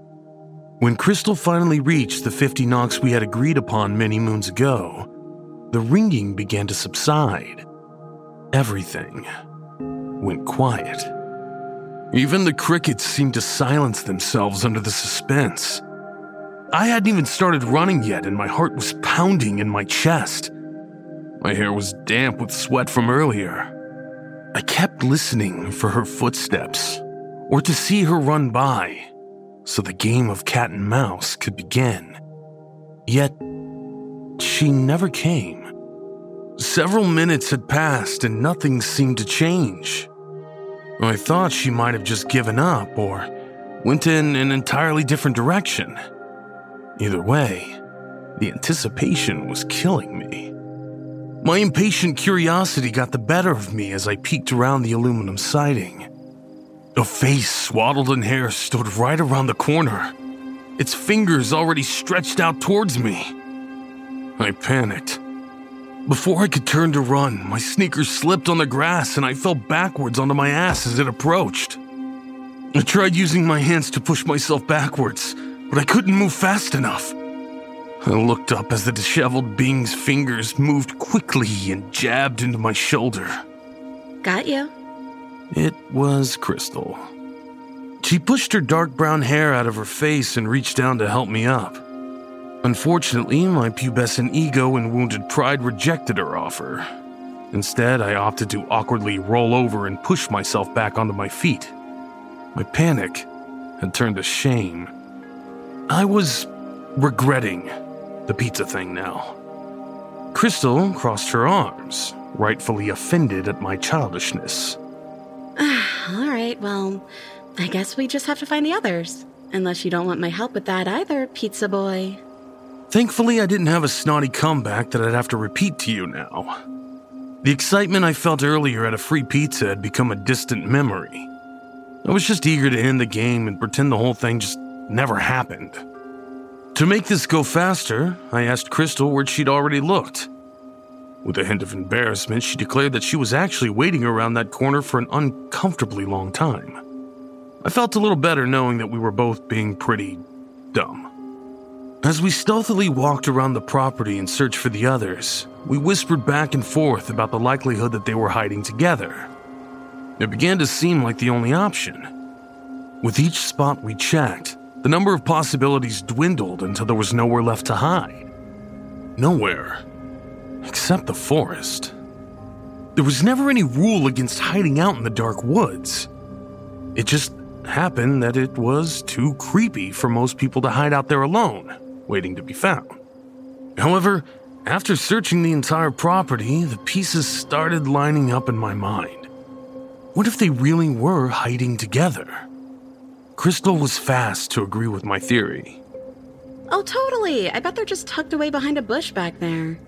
When Crystal finally reached the 50 knocks we had agreed upon many moons ago, the ringing began to subside. Everything went quiet. Even the crickets seemed to silence themselves under the suspense. I hadn't even started running yet, and my heart was pounding in my chest. My hair was damp with sweat from earlier. I kept listening for her footsteps, or to see her run by, so the game of cat and mouse could begin. Yet, she never came. Several minutes had passed and nothing seemed to change. I thought she might have just given up or went in an entirely different direction. Either way, the anticipation was killing me. My impatient curiosity got the better of me as I peeked around the aluminum siding. A face swaddled in hair stood right around the corner, its fingers already stretched out towards me. I panicked. Before I could turn to run, my sneakers slipped on the grass and I fell backwards onto my ass as it approached. I tried using my hands to push myself backwards, but I couldn't move fast enough. I looked up as the disheveled being's fingers moved quickly and jabbed into my shoulder. Got you. It was Crystal. She pushed her dark brown hair out of her face and reached down to help me up. Unfortunately, my pubescent ego and wounded pride rejected her offer. Instead, I opted to awkwardly roll over and push myself back onto my feet. My panic had turned to shame. I was regretting the pizza thing now. Crystal crossed her arms, rightfully offended at my childishness. All right, well, I guess we just have to find the others. Unless you don't want my help with that either, pizza boy. Thankfully, I didn't have a snotty comeback that I'd have to repeat to you now. The excitement I felt earlier at a free pizza had become a distant memory. I was just eager to end the game and pretend the whole thing just never happened. To make this go faster, I asked Crystal where she'd already looked. With a hint of embarrassment, she declared that she was actually waiting around that corner for an uncomfortably long time. I felt a little better knowing that we were both being pretty dumb. As we stealthily walked around the property in search for the others, we whispered back and forth about the likelihood that they were hiding together. It began to seem like the only option. With each spot we checked, the number of possibilities dwindled until there was nowhere left to hide. Nowhere. Except the forest. There was never any rule against hiding out in the dark woods. It just happened that it was too creepy for most people to hide out there alone, waiting to be found. However, after searching the entire property, the pieces started lining up in my mind. What if they really were hiding together? Crystal was fast to agree with my theory. Oh, totally. I bet they're just tucked away behind a bush back there.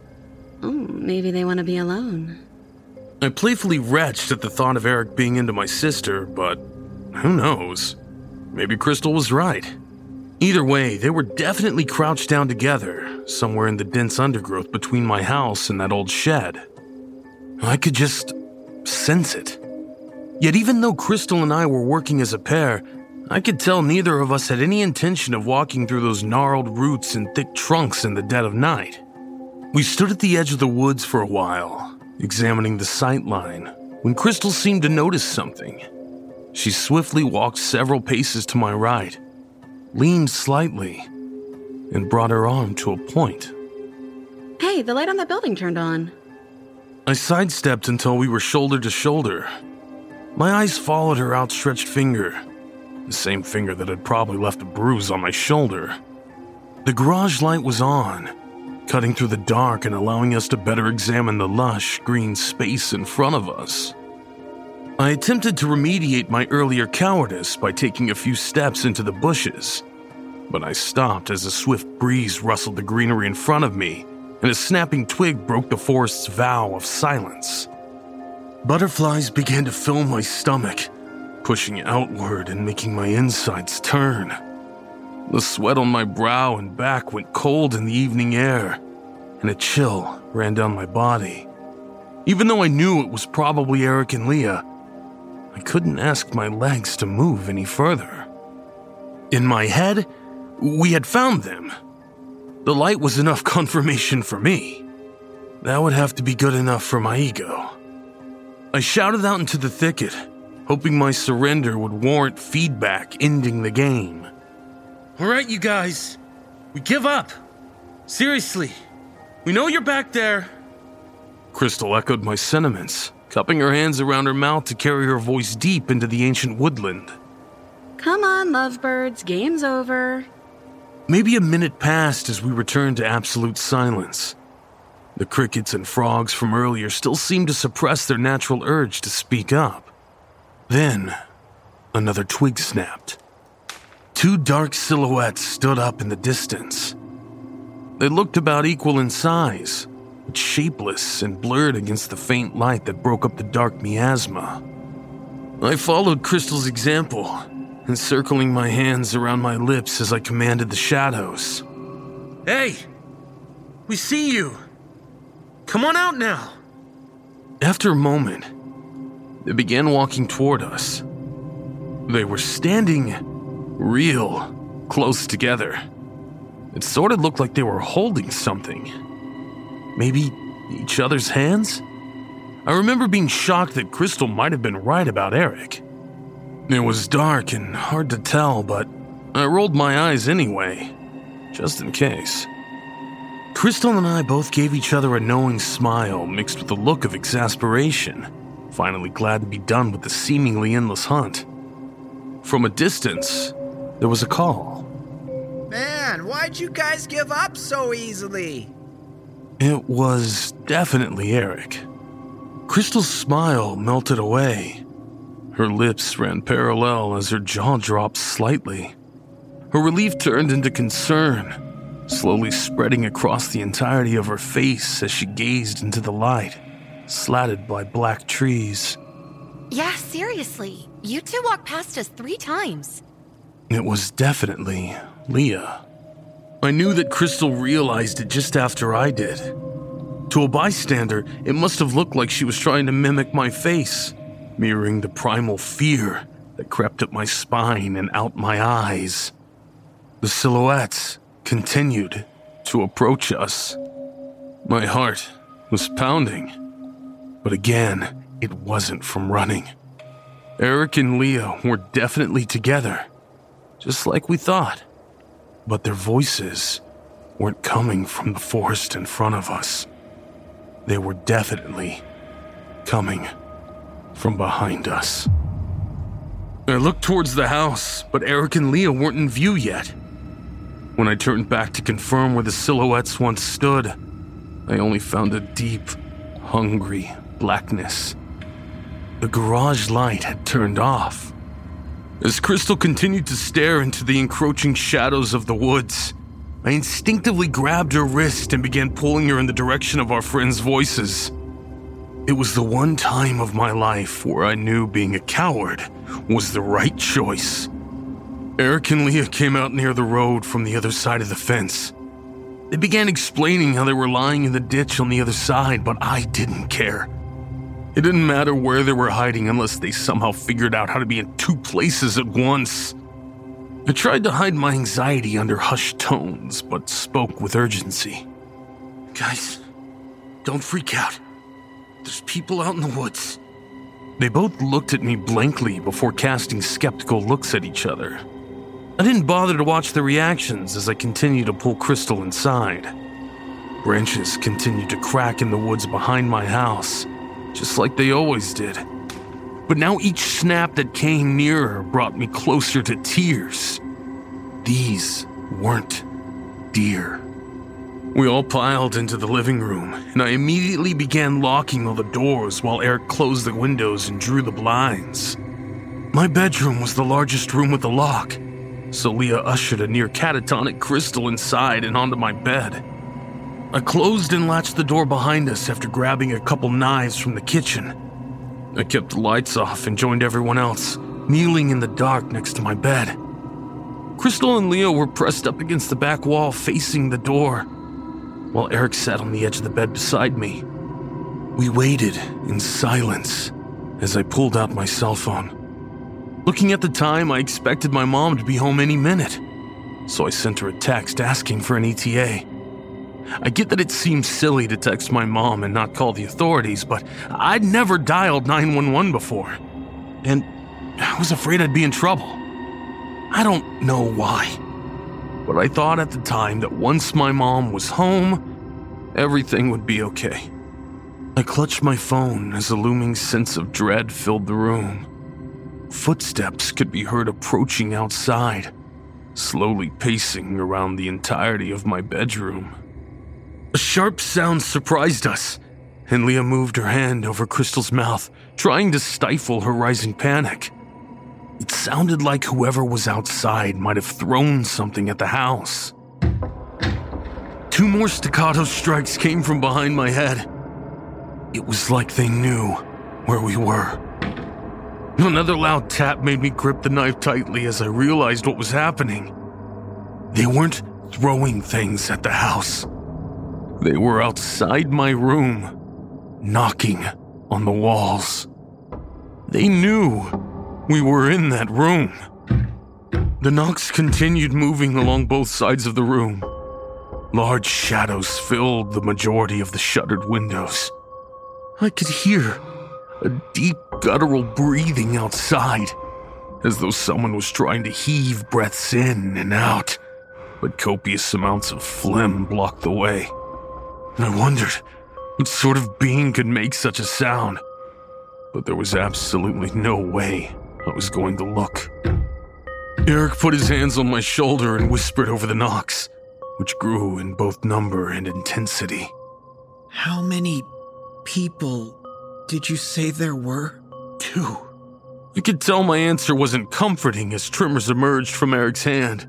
Oh, maybe they want to be alone. I playfully retched at the thought of Eric being into my sister, but who knows? Maybe Crystal was right. Either way, they were definitely crouched down together, somewhere in the dense undergrowth between my house and that old shed. I could just sense it. Yet, even though Crystal and I were working as a pair, I could tell neither of us had any intention of walking through those gnarled roots and thick trunks in the dead of night. We stood at the edge of the woods for a while, examining the sight line, when Crystal seemed to notice something. She swiftly walked several paces to my right, leaned slightly, and brought her arm to a point. Hey, the light on that building turned on. I sidestepped until we were shoulder to shoulder. My eyes followed her outstretched finger, the same finger that had probably left a bruise on my shoulder. The garage light was on, cutting through the dark and allowing us to better examine the lush green space in front of us. I attempted to remediate my earlier cowardice by taking a few steps into the bushes, but I stopped as a swift breeze rustled the greenery in front of me and a snapping twig broke the forest's vow of silence. Butterflies began to fill my stomach, pushing outward and making my insides turn. The sweat on my brow and back went cold in the evening air, and a chill ran down my body. Even though I knew it was probably Eric and Leah, I couldn't ask my legs to move any further. In my head, we had found them. The light was enough confirmation for me. That would have to be good enough for my ego. I shouted out into the thicket, hoping my surrender would warrant feedback ending the game. All right, you guys. We give up. Seriously. We know you're back there. Crystal echoed my sentiments, cupping her hands around her mouth to carry her voice deep into the ancient woodland. Come on, lovebirds, game's over. Maybe a minute passed as we returned to absolute silence. The crickets and frogs from earlier still seemed to suppress their natural urge to speak up. Then, another twig snapped. Two dark silhouettes stood up in the distance. They looked about equal in size, but shapeless and blurred against the faint light that broke up the dark miasma. I followed Crystal's example, encircling my hands around my lips as I commanded the shadows. Hey! We see you! Come on out now! After a moment, they began walking toward us. They were standing real close together. It sort of looked like they were holding something. Maybe each other's hands? I remember being shocked that Crystal might have been right about Eric. It was dark and hard to tell, but I rolled my eyes anyway, just in case. Crystal and I both gave each other a knowing smile mixed with a look of exasperation, finally glad to be done with the seemingly endless hunt. From a distance, there was a call. Man, why'd you guys give up so easily? It was definitely Eric. Crystal's smile melted away. Her lips ran parallel as her jaw dropped slightly. Her relief turned into concern, slowly spreading across the entirety of her face as she gazed into the light. slatted by black trees. Yeah, seriously. You two walked past us three times. It was definitely Leah. I knew that Crystal realized it just after I did. To a bystander, it must have looked like she was trying to mimic my face, mirroring the primal fear that crept up my spine and out my eyes. The silhouettes continued to approach us. My heart was pounding, but again, it wasn't from running. Eric and Leah were definitely together, just like we thought, but their voices weren't coming from the forest in front of us. They were definitely coming from behind us. I looked towards the house, but Eric and Leah weren't in view yet. When I turned back to confirm where the silhouettes once stood, I only found a deep, hungry blackness. The garage light had turned off. As Crystal continued to stare into the encroaching shadows of the woods, I instinctively grabbed her wrist and began pulling her in the direction of our friends' voices. It was the one time of my life where I knew being a coward was the right choice. Eric and Leah came out near the road from the other side of the fence. They began explaining how they were lying in the ditch on the other side, but I didn't care. It didn't matter where they were hiding unless they somehow figured out how to be in two places at once. I tried to hide my anxiety under hushed tones, but spoke with urgency. Guys, don't freak out. There's people out in the woods. They both looked at me blankly before casting skeptical looks at each other. I didn't bother to watch their reactions as I continued to pull Crystal inside. Branches continued to crack in the woods behind my house, just like they always did. But now each snap that came nearer brought me closer to tears. These weren't deer. We all piled into the living room, and I immediately began locking all the doors while Eric closed the windows and drew the blinds. My bedroom was the largest room with a lock, so Leah ushered a near catatonic Crystal inside and onto my bed. I closed and latched the door behind us after grabbing a couple knives from the kitchen. I kept the lights off and joined everyone else, kneeling in the dark next to my bed. Crystal and Leah were pressed up against the back wall facing the door, while Eric sat on the edge of the bed beside me. We waited in silence as I pulled out my cell phone. Looking at the time, I expected my mom to be home any minute, so I sent her a text asking for an ETA. I get that it seems silly to text my mom and not call the authorities, but I'd never dialed 911 before. And I was afraid I'd be in trouble. I don't know why. But I thought at the time that once my mom was home, everything would be okay. I clutched my phone as a looming sense of dread filled the room. Footsteps could be heard approaching outside, slowly pacing around the entirety of my bedroom. A sharp sound surprised us, and Leah moved her hand over Crystal's mouth, trying to stifle her rising panic. It sounded like whoever was outside might have thrown something at the house. Two more staccato strikes came from behind my head. It was like they knew where we were. Another loud tap made me grip the knife tightly as I realized what was happening. They weren't throwing things at the house. They were outside my room, knocking on the walls. They knew we were in that room. The knocks continued moving along both sides of the room. Large shadows filled the majority of the shuttered windows. I could hear a deep guttural breathing outside, as though someone was trying to heave breaths in and out, but copious amounts of phlegm blocked the way. I wondered what sort of being could make such a sound, but there was absolutely no way I was going to look. Eric put his hands on my shoulder and whispered over the knocks, which grew in both number and intensity. How many people did you say there were? Two. I could tell my answer wasn't comforting as tremors emerged from Eric's hand,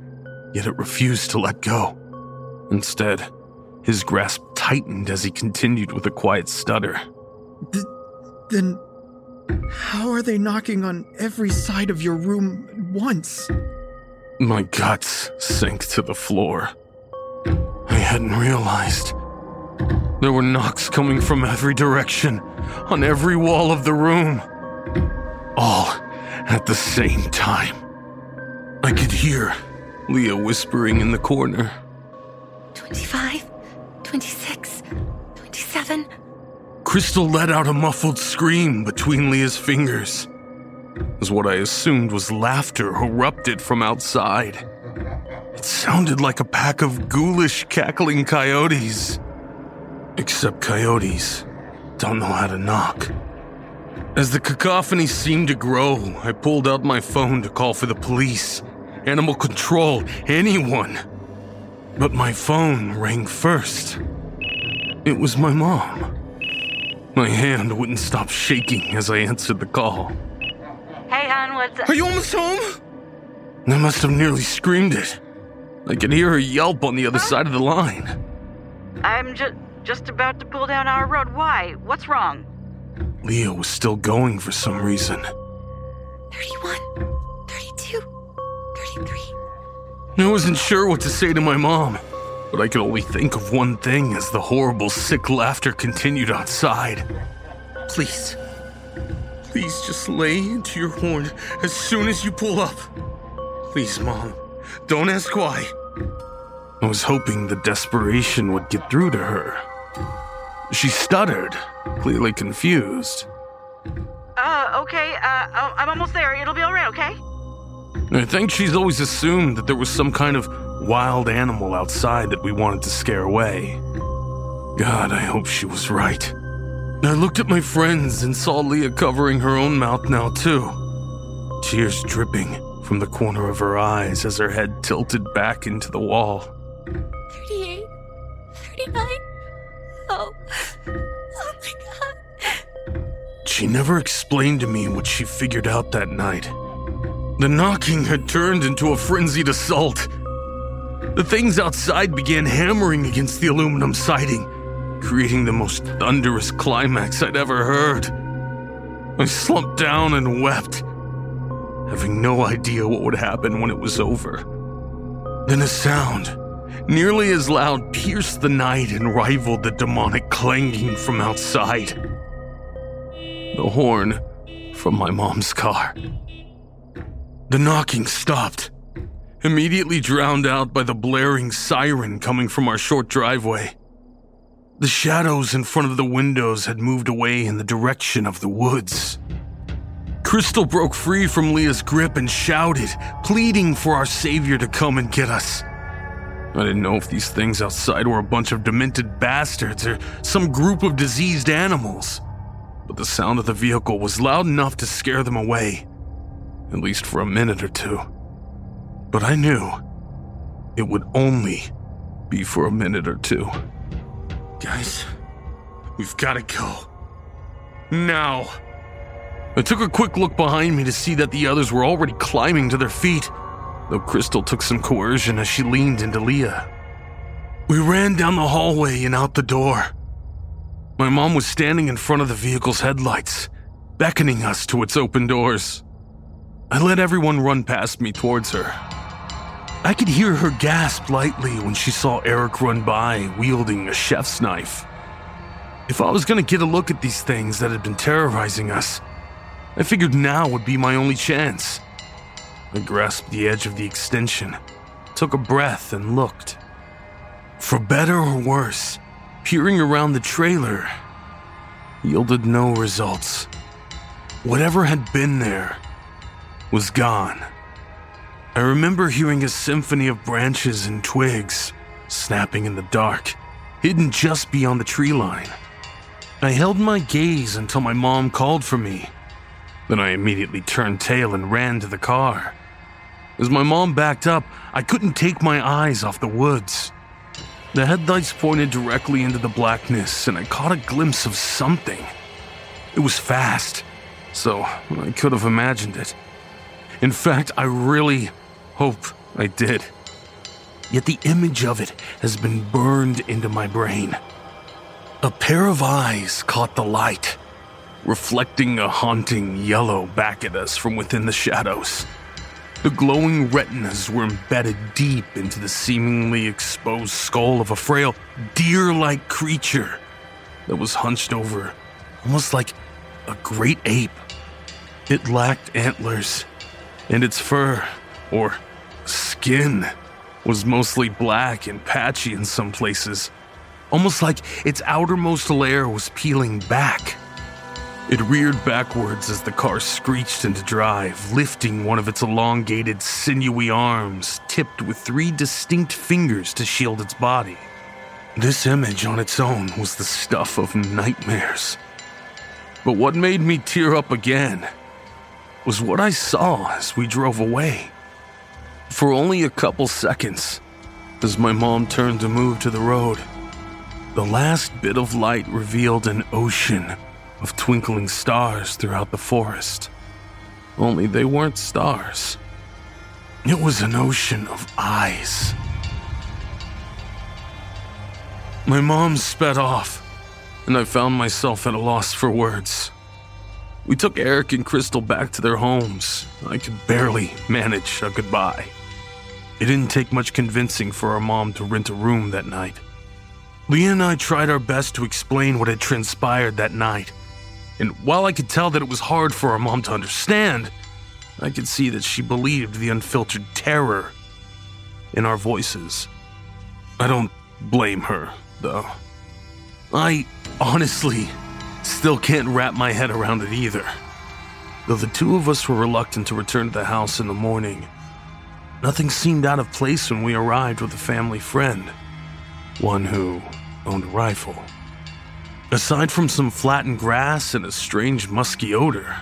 yet it refused to let go. Instead, his grasp tightened as he continued with a quiet stutter. Th- then how are they knocking on every side of your room at once? My guts sank to the floor. I hadn't realized. There were knocks coming from every direction, on every wall of the room. All at the same time. I could hear Leah whispering in the corner. 25, 26, 27. Crystal let out a muffled scream between Leah's fingers. As what I assumed was laughter erupted from outside. It sounded like a pack of ghoulish, cackling coyotes. Except coyotes don't know how to knock. As the cacophony seemed to grow, I pulled out my phone to call for the police, animal control, anyone. But my phone rang first. It was my mom. My hand wouldn't stop shaking as I answered the call. Hey, hon, what's up? Are you almost home? I must have nearly screamed it. I could hear her yelp on the other side of the line. I'm just just about to pull down our road. Why? What's wrong? Leah was still going for some reason. 31, 32, 33. I wasn't sure what to say to my mom, but I could only think of one thing as the horrible, sick laughter continued outside. Please. Please just lay into your horn as soon as you pull up. Please, Mom. Don't ask why. I was hoping the desperation would get through to her. She stuttered, clearly confused. Uh, okay, uh, I'm almost there. It'll be alright, okay? I think she's always assumed that there was some kind of wild animal outside that we wanted to scare away. God, I hope she was right. I looked at my friends and saw Leah covering her own mouth now, too. Tears dripping from the corner of her eyes as her head tilted back into the wall. 38, 39. Oh, oh my god. She never explained to me what she figured out that night. The knocking had turned into a frenzied assault. The things outside began hammering against the aluminum siding, creating the most thunderous climax I'd ever heard. I slumped down and wept, having no idea what would happen when it was over. Then a sound, nearly as loud, pierced the night and rivaled the demonic clanging from outside. The horn from my mom's car. The knocking stopped, immediately drowned out by the blaring siren coming from our short driveway. The shadows in front of the windows had moved away in the direction of the woods. Crystal broke free from Leah's grip and shouted, pleading for our savior to come and get us. I didn't know if these things outside were a bunch of demented bastards or some group of diseased animals, but the sound of the vehicle was loud enough to scare them away, at least for a minute or two. But I knew it would only be for a minute or two. Guys, we've gotta go. Now. I took a quick look behind me to see that the others were already climbing to their feet, though Crystal took some coercion as she leaned into Leah. We ran down the hallway and out the door. My mom was standing in front of the vehicle's headlights, beckoning us to its open doors. I let everyone run past me towards her. I could hear her gasp lightly when she saw Eric run by wielding a chef's knife. If I was going to get a look at these things that had been terrorizing us, I figured now would be my only chance. I grasped the edge of the extension, took a breath, and looked. For better or worse, peering around the trailer yielded no results. Whatever had been there was gone. I remember hearing a symphony of branches and twigs snapping in the dark, hidden just beyond the tree line. I held my gaze until my mom called for me. Then I immediately turned tail and ran to the car. As my mom backed up, I couldn't take my eyes off the woods. The headlights pointed directly into the blackness, and I caught a glimpse of something. It was fast, so I could have imagined it. In fact, I really hope I did. Yet the image of it has been burned into my brain. A pair of eyes caught the light, reflecting a haunting yellow back at us from within the shadows. The glowing retinas were embedded deep into the seemingly exposed skull of a frail, deer like creature that was hunched over, almost like a great ape. It lacked antlers, and its fur, or skin, was mostly black and patchy in some places, almost like its outermost layer was peeling back. It reared backwards as the car screeched into drive, lifting one of its elongated, sinewy arms, tipped with three distinct fingers to shield its body. This image on its own was the stuff of nightmares. But what made me tear up again was what I saw as we drove away. For only a couple seconds, as my mom turned to move to the road, the last bit of light revealed an ocean of twinkling stars throughout the forest. Only they weren't stars. It was an ocean of eyes. My mom sped off, and I found myself at a loss for words. We took Eric and Crystal back to their homes. I could barely manage a goodbye. It didn't take much convincing for our mom to rent a room that night. Leah and I tried our best to explain what had transpired that night and while I could tell that it was hard for our mom to understand, I could see that she believed the unfiltered terror in our voices. I don't blame her, though. I honestly still can't wrap my head around it either. Though the two of us were reluctant to return to the house in the morning, nothing seemed out of place when we arrived with a family friend, one who owned a rifle. Aside from some flattened grass and a strange musky odor,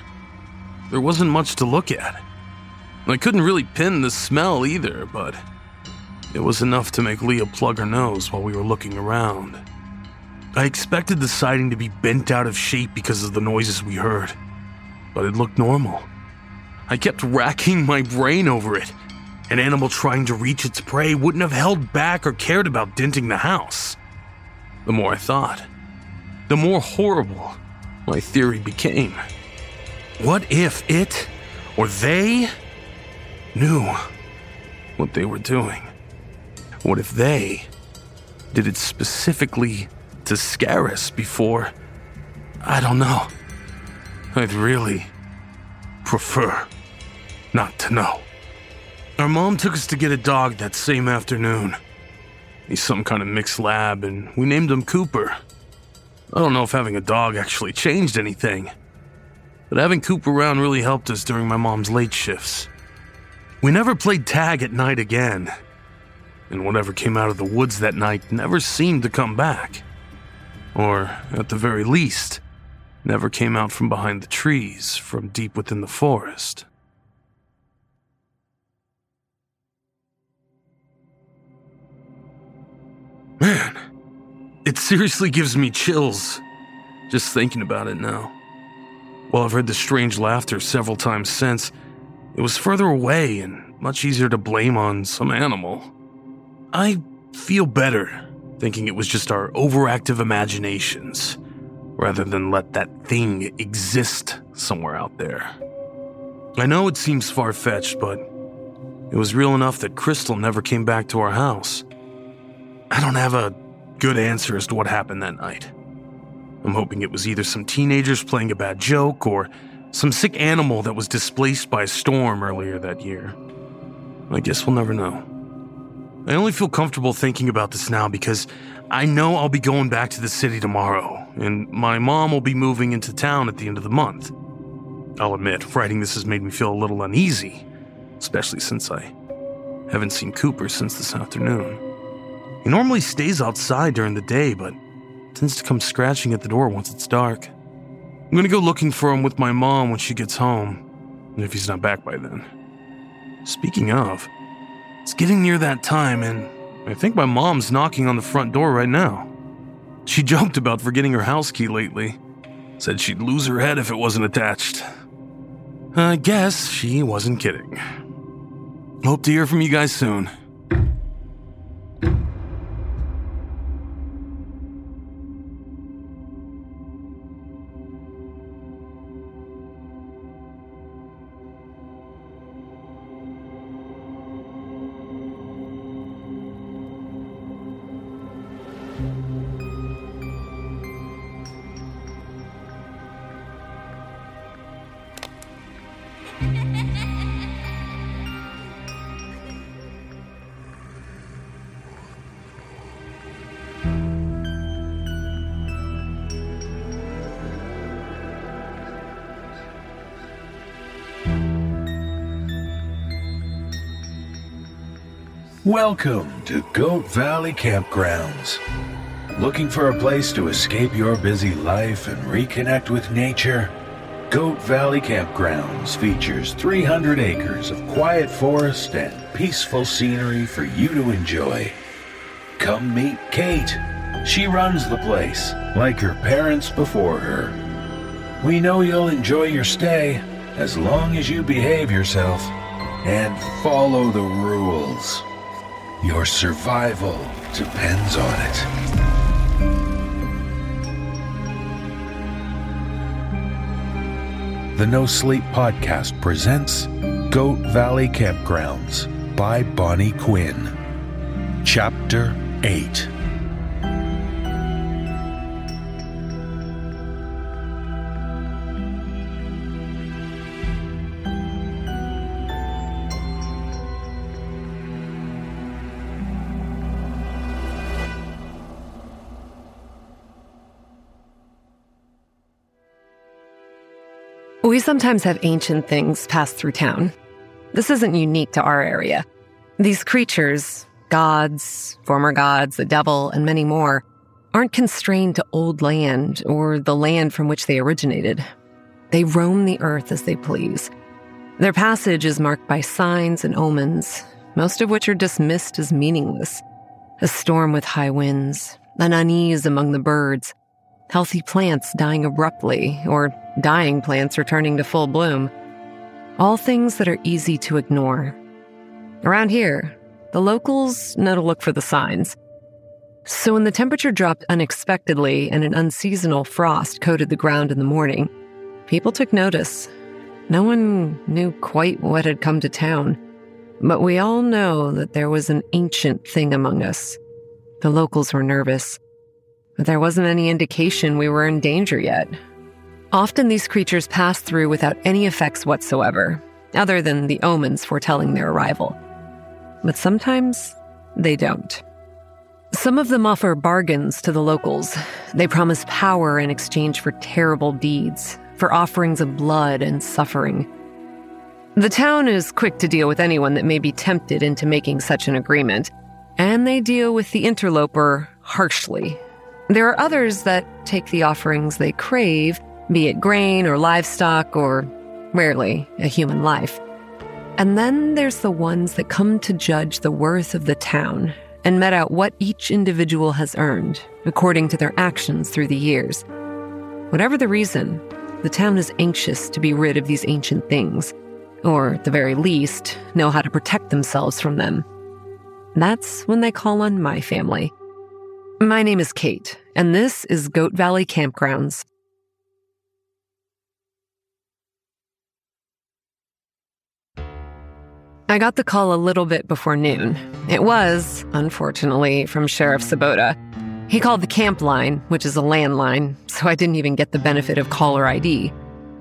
there wasn't much to look at. I couldn't really pin the smell either, but it was enough to make Leah plug her nose while we were looking around. I expected the siding to be bent out of shape because of the noises we heard, but it looked normal. I kept racking my brain over it. An animal trying to reach its prey wouldn't have held back or cared about denting the house. The more I thought, the more horrible my theory became. What if it or they knew what they were doing? What if they did it specifically to scare us before? I don't know. I'd really prefer not to know. Our mom took us to get a dog that same afternoon. He's some kind of mixed lab, and we named him Cooper. I don't know if having a dog actually changed anything, but having Cooper around really helped us during my mom's late shifts. We never played tag at night again, and whatever came out of the woods that night never seemed to come back. Or, at the very least, never came out from behind the trees from deep within the forest. Man, it seriously gives me chills just thinking about it now. While I've heard the strange laughter several times since, it was further away and much easier to blame on some animal. I feel better thinking it was just our overactive imaginations, rather than let that thing exist somewhere out there. I know it seems far fetched, but it was real enough that Crystal never came back to our house. I don't have a good answer as to what happened that night. I'm hoping it was either some teenagers playing a bad joke or some sick animal that was displaced by a storm earlier that year. I guess we'll never know. I only feel comfortable thinking about this now because I know I'll be going back to the city tomorrow, and my mom will be moving into town at the end of the month. I'll admit, writing this has made me feel a little uneasy, especially since I haven't seen Cooper since this afternoon. He normally stays outside during the day, but tends to come scratching at the door once it's dark. I'm gonna go looking for him with my mom when she gets home, if he's not back by then. Speaking of, it's getting near that time, and I think my mom's knocking on the front door right now. She joked about forgetting her house key lately, said she'd lose her head if it wasn't attached. I guess she wasn't kidding. Hope to hear from you guys soon. Welcome to Goat Valley Campgrounds. Looking for a place to escape your busy life and reconnect with nature? Goat Valley Campgrounds features 300 acres of quiet forest and peaceful scenery for you to enjoy. Come meet Kate. She runs the place, like her parents before her. We know you'll enjoy your stay as long as you behave yourself and follow the rules. Your survival depends on it. The NoSleep Podcast presents Goat Valley Campgrounds by Bonnie Quinn. Chapter 8 We sometimes have ancient things pass through town. This isn't unique to our area. These creatures, gods, former gods, the devil, and many more, aren't constrained to old land or the land from which they originated. They roam the earth as they please. Their passage is marked by signs and omens, most of which are dismissed as meaningless. A storm with high winds, an unease among the birds, healthy plants dying abruptly, or dying plants returning to full bloom. All things that are easy to ignore. Around here, the locals know to look for the signs. So when the temperature dropped unexpectedly and an unseasonal frost coated the ground in the morning, people took notice. No one knew quite what had come to town, but we all know that there was an ancient thing among us. The locals were nervous, there wasn't any indication we were in danger yet. Often these creatures pass through without any effects whatsoever, other than the omens foretelling their arrival. But sometimes they don't. Some of them offer bargains to the locals. They promise power in exchange for terrible deeds, for offerings of blood and suffering. The town is quick to deal with anyone that may be tempted into making such an agreement, and they deal with the interloper harshly. There are others that take the offerings they crave be it grain or livestock or, rarely, a human life. And then there's the ones that come to judge the worth of the town and met out what each individual has earned according to their actions through the years. Whatever the reason, the town is anxious to be rid of these ancient things, or at the very least, know how to protect themselves from them. That's when they call on my family. My name is Kate, and this is Goat Valley Campgrounds. I got the call a little bit before noon. It was, unfortunately, from Sheriff Sabotta. He called the camp line, which is a landline, so I didn't even get the benefit of caller ID.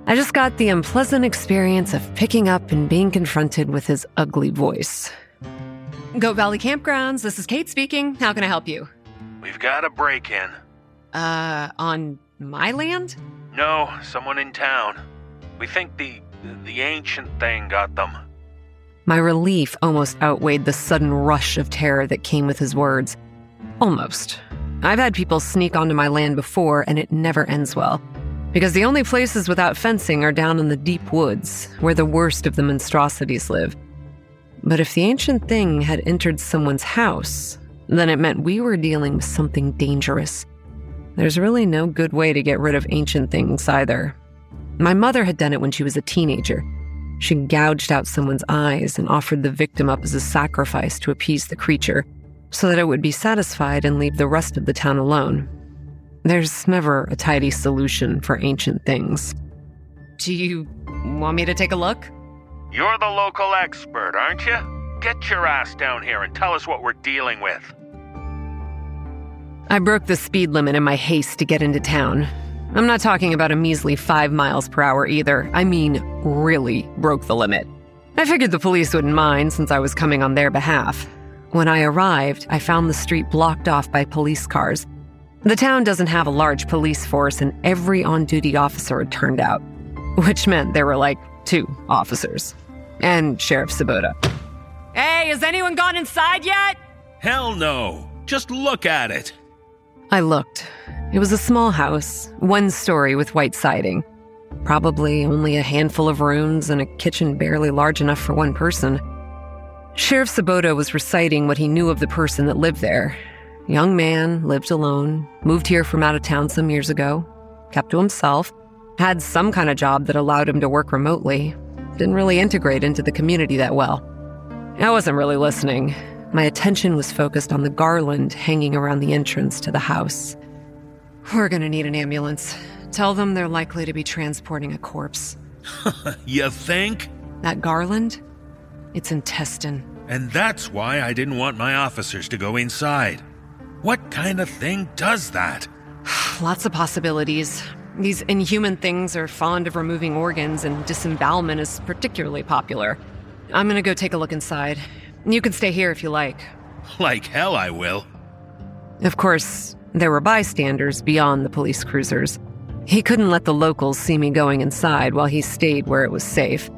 I just got the unpleasant experience of picking up and being confronted with his ugly voice. Goat Valley Campgrounds, this is Kate speaking. How can I help you? We've got a break in. Uh, on my land? No, someone in town. We think the the ancient thing got them. My relief almost outweighed the sudden rush of terror that came with his words. Almost. I've had people sneak onto my land before, and it never ends well. Because the only places without fencing are down in the deep woods, where the worst of the monstrosities live. But if the ancient thing had entered someone's house, then it meant we were dealing with something dangerous. There's really no good way to get rid of ancient things either. My mother had done it when she was a teenager. She gouged out someone's eyes and offered the victim up as a sacrifice to appease the creature, so that it would be satisfied and leave the rest of the town alone. There's never a tidy solution for ancient things. Do you want me to take a look? You're the local expert, aren't you? Get your ass down here and tell us what we're dealing with. I broke the speed limit in my haste to get into town. I'm not talking about a measly five miles per hour either. I mean, really broke the limit. I figured the police wouldn't mind since I was coming on their behalf. When I arrived, I found the street blocked off by police cars. The town doesn't have a large police force, and every on duty officer had turned out, which meant there were like two officers and Sheriff Sabotta. Hey, has anyone gone inside yet? Hell no. Just look at it. I looked. It was a small house, one story with white siding. Probably only a handful of rooms and a kitchen barely large enough for one person. Sheriff Sabotta was reciting what he knew of the person that lived there. Young man, lived alone, moved here from out of town some years ago, kept to himself, had some kind of job that allowed him to work remotely, didn't really integrate into the community that well. I wasn't really listening. My attention was focused on the garland hanging around the entrance to the house. We're gonna need an ambulance. Tell them they're likely to be transporting a corpse. you think? That garland? It's intestine. And that's why I didn't want my officers to go inside. What kind of thing does that? Lots of possibilities. These inhuman things are fond of removing organs, and disembowelment is particularly popular. I'm gonna go take a look inside. You can stay here if you like. Like hell, I will. Of course, there were bystanders beyond the police cruisers. He couldn't let the locals see me going inside while he stayed where it was safe.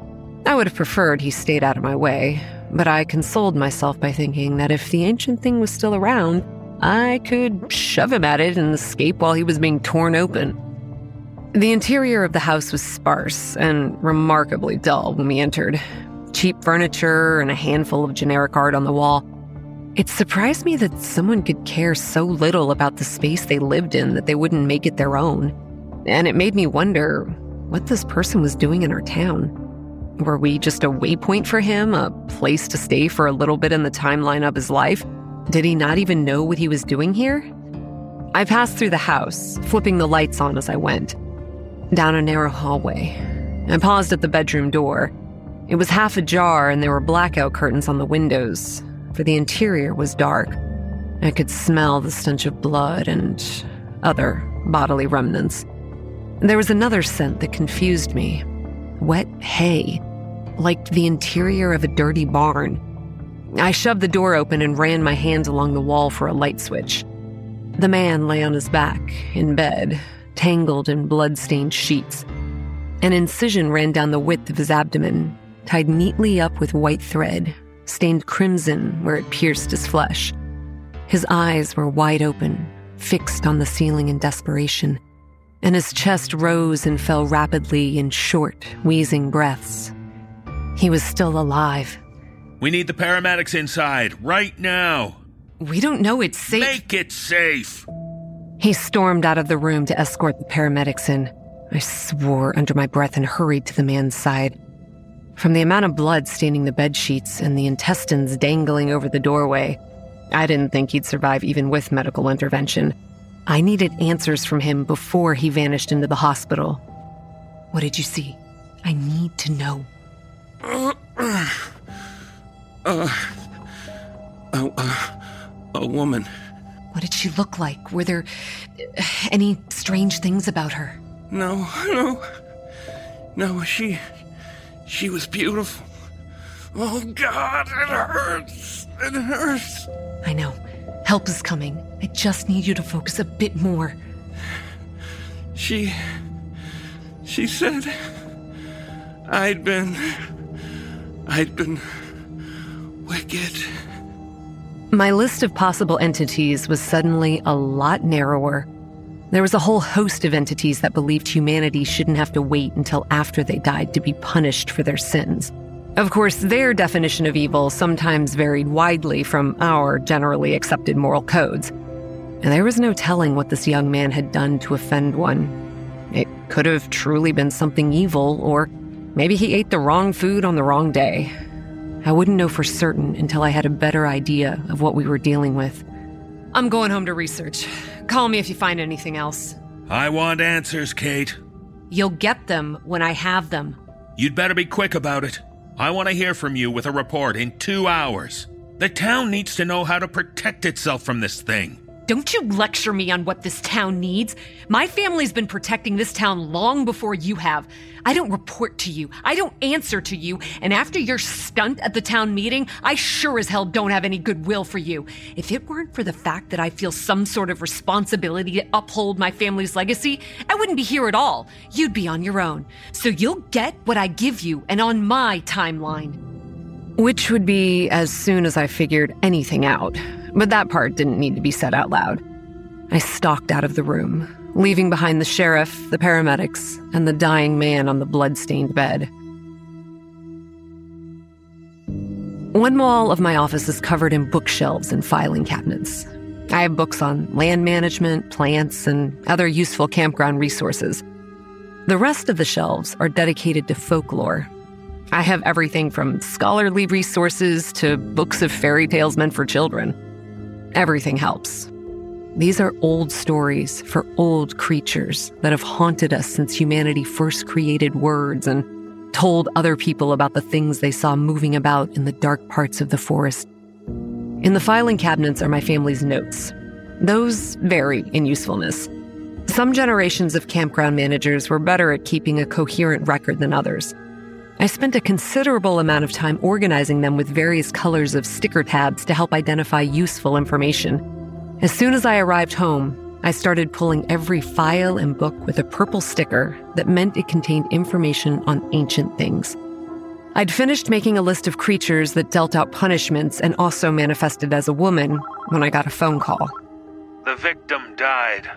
I would have preferred he stayed out of my way, but I consoled myself by thinking that if the ancient thing was still around, I could shove him at it and escape while he was being torn open. The interior of the house was sparse and remarkably dull when we entered. Cheap furniture and a handful of generic art on the wall. It surprised me that someone could care so little about the space they lived in that they wouldn't make it their own. And it made me wonder what this person was doing in our town. Were we just a waypoint for him, a place to stay for a little bit in the timeline of his life? Did he not even know what he was doing here? I passed through the house, flipping the lights on as I went. Down a narrow hallway. I paused at the bedroom door. It was half ajar and there were blackout curtains on the windows, for the interior was dark. I could smell the stench of blood and other bodily remnants. There was another scent that confused me wet hay, like the interior of a dirty barn. I shoved the door open and ran my hands along the wall for a light switch. The man lay on his back, in bed, tangled in blood-stained sheets. An incision ran down the width of his abdomen, tied neatly up with white thread, stained crimson where it pierced his flesh. His eyes were wide open, fixed on the ceiling in desperation and his chest rose and fell rapidly in short, wheezing breaths. He was still alive. We need the paramedics inside, right now. We don't know it's safe. Make it safe. He stormed out of the room to escort the paramedics in. I swore under my breath and hurried to the man's side. From the amount of blood staining the bed sheets and the intestines dangling over the doorway, I didn't think he'd survive even with medical intervention. I needed answers from him before he vanished into the hospital. What did you see? I need to know. Uh, uh, uh, a woman. What did she look like? Were there uh, any strange things about her? No, no. No, she. She was beautiful. Oh, God, it hurts. It hurts. I know. Help is coming. I just need you to focus a bit more. She. She said. I'd been. I'd been. wicked. My list of possible entities was suddenly a lot narrower. There was a whole host of entities that believed humanity shouldn't have to wait until after they died to be punished for their sins. Of course, their definition of evil sometimes varied widely from our generally accepted moral codes. And there was no telling what this young man had done to offend one. It could have truly been something evil, or maybe he ate the wrong food on the wrong day. I wouldn't know for certain until I had a better idea of what we were dealing with. I'm going home to research. Call me if you find anything else. I want answers, Kate. You'll get them when I have them. You'd better be quick about it. I want to hear from you with a report in two hours. The town needs to know how to protect itself from this thing. Don't you lecture me on what this town needs. My family's been protecting this town long before you have. I don't report to you. I don't answer to you. And after your stunt at the town meeting, I sure as hell don't have any goodwill for you. If it weren't for the fact that I feel some sort of responsibility to uphold my family's legacy, I wouldn't be here at all. You'd be on your own. So you'll get what I give you and on my timeline. Which would be as soon as I figured anything out. But that part didn't need to be said out loud. I stalked out of the room, leaving behind the sheriff, the paramedics, and the dying man on the blood-stained bed. One wall of my office is covered in bookshelves and filing cabinets. I have books on land management, plants, and other useful campground resources. The rest of the shelves are dedicated to folklore. I have everything from scholarly resources to books of fairy tales meant for children. Everything helps. These are old stories for old creatures that have haunted us since humanity first created words and told other people about the things they saw moving about in the dark parts of the forest. In the filing cabinets are my family's notes. Those vary in usefulness. Some generations of campground managers were better at keeping a coherent record than others. I spent a considerable amount of time organizing them with various colors of sticker tabs to help identify useful information. As soon as I arrived home, I started pulling every file and book with a purple sticker that meant it contained information on ancient things. I'd finished making a list of creatures that dealt out punishments and also manifested as a woman when I got a phone call. The victim died.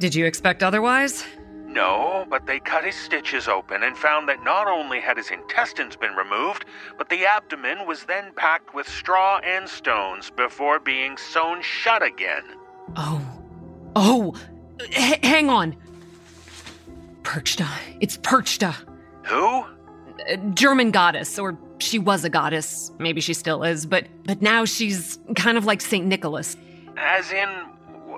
Did you expect otherwise? No, but they cut his stitches open and found that not only had his intestines been removed, but the abdomen was then packed with straw and stones before being sewn shut again. Oh. Oh! H- hang on. Perchta. It's Perchta. Who? A German goddess, or she was a goddess. Maybe she still is, but but now she's kind of like St. Nicholas. As in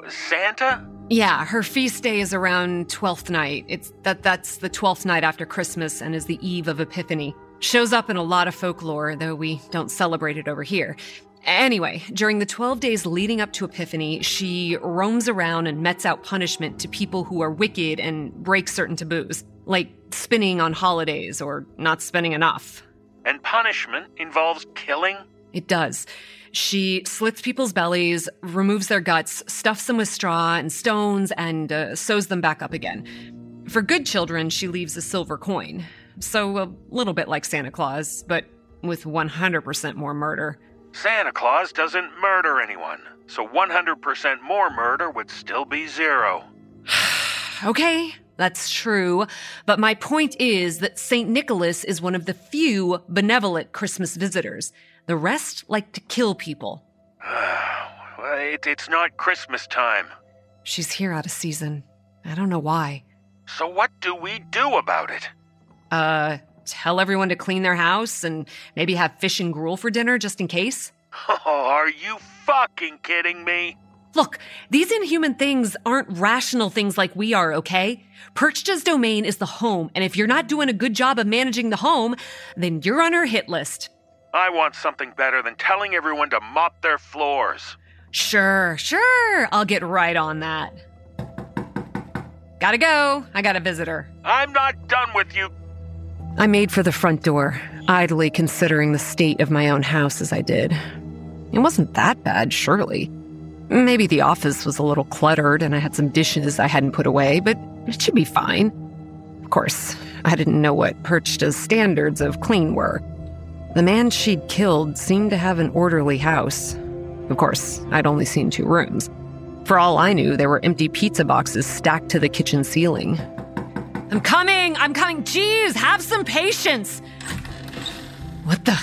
Santa? Yeah, her feast day is around 12th night. It's that that's the 12th night after Christmas and is the eve of Epiphany. Shows up in a lot of folklore, though we don't celebrate it over here. Anyway, during the 12 days leading up to Epiphany, she roams around and mets out punishment to people who are wicked and break certain taboos, like spinning on holidays or not spending enough. And punishment involves killing? It does. She slits people's bellies, removes their guts, stuffs them with straw and stones, and uh, sews them back up again. For good children, she leaves a silver coin. So a little bit like Santa Claus, but with 100% more murder. Santa Claus doesn't murder anyone, so 100% more murder would still be zero. okay, that's true. But my point is that St. Nicholas is one of the few benevolent Christmas visitors. The rest like to kill people. it, it's not Christmas time. She's here out of season. I don't know why. So, what do we do about it? Uh, tell everyone to clean their house and maybe have fish and gruel for dinner just in case? Oh, are you fucking kidding me? Look, these inhuman things aren't rational things like we are, okay? Perchta's domain is the home, and if you're not doing a good job of managing the home, then you're on her hit list. I want something better than telling everyone to mop their floors. Sure, sure. I'll get right on that. Gotta go. I got a visitor. I'm not done with you. I made for the front door, idly considering the state of my own house as I did. It wasn't that bad, surely. Maybe the office was a little cluttered and I had some dishes I hadn't put away, but it should be fine. Of course, I didn't know what Perchta's standards of clean were. The man she'd killed seemed to have an orderly house. Of course, I'd only seen two rooms. For all I knew, there were empty pizza boxes stacked to the kitchen ceiling. I'm coming! I'm coming! Jeez, have some patience! What the?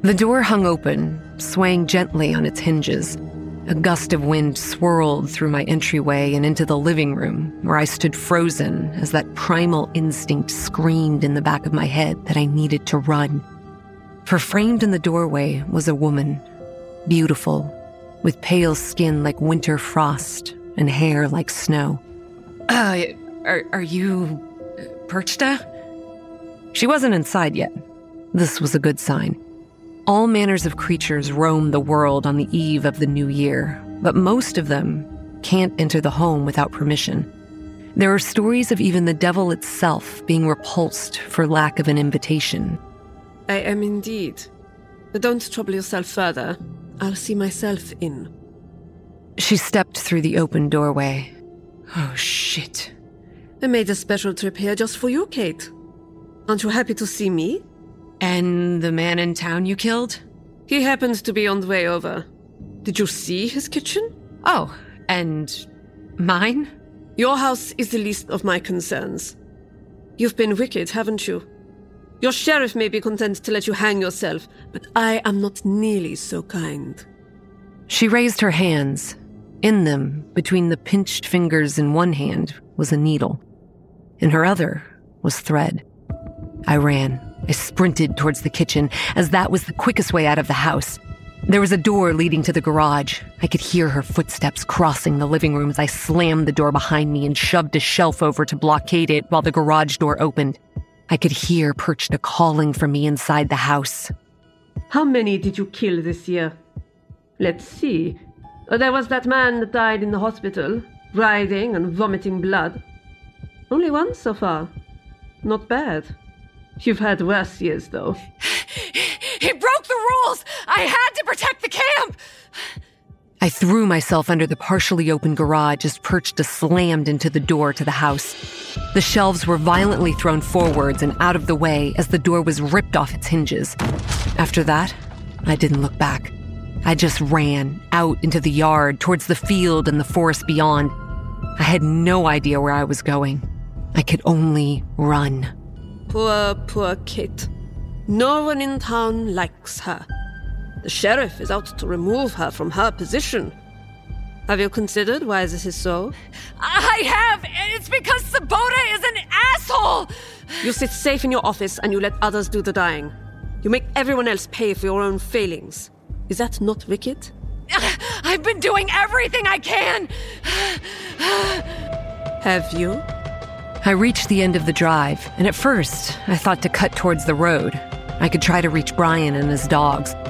The door hung open, swaying gently on its hinges. A gust of wind swirled through my entryway and into the living room, where I stood frozen as that primal instinct screamed in the back of my head that I needed to run. For framed in the doorway was a woman, beautiful, with pale skin like winter frost and hair like snow. Uh, are, are you Perchta? She wasn't inside yet. This was a good sign. All manners of creatures roam the world on the eve of the new year, but most of them can't enter the home without permission. There are stories of even the devil itself being repulsed for lack of an invitation. I am indeed. But don't trouble yourself further. I'll see myself in. She stepped through the open doorway. Oh, shit. I made a special trip here just for you, Kate. Aren't you happy to see me? And the man in town you killed? He happens to be on the way over. Did you see his kitchen? Oh, and mine? Your house is the least of my concerns. You've been wicked, haven't you? Your sheriff may be content to let you hang yourself, but I am not nearly so kind. She raised her hands. In them, between the pinched fingers in one hand, was a needle. In her other was thread. I ran. I sprinted towards the kitchen, as that was the quickest way out of the house. There was a door leading to the garage. I could hear her footsteps crossing the living room as I slammed the door behind me and shoved a shelf over to blockade it while the garage door opened. I could hear Perchta calling for me inside the house. How many did you kill this year? Let's see. Uh, there was that man that died in the hospital, writhing and vomiting blood. Only one so far. Not bad. You've had worse years, though. He broke the rules! I had to protect the camp! I threw myself under the partially open garage as Perchta slammed into the door to the house. The shelves were violently thrown forwards and out of the way as the door was ripped off its hinges. After that, I didn't look back. I just ran out into the yard, towards the field and the forest beyond. I had no idea where I was going. I could only run. Poor, poor Kate. No one in town likes her. The sheriff is out to remove her from her position. Have you considered why this is so? I have! It's because Sabotta is an asshole! You sit safe in your office and you let others do the dying. You make everyone else pay for your own failings. Is that not wicked? I've been doing everything I can! Have you? I reached the end of the drive, and at first, I thought to cut towards the road. I could try to reach Brian and his dogs, but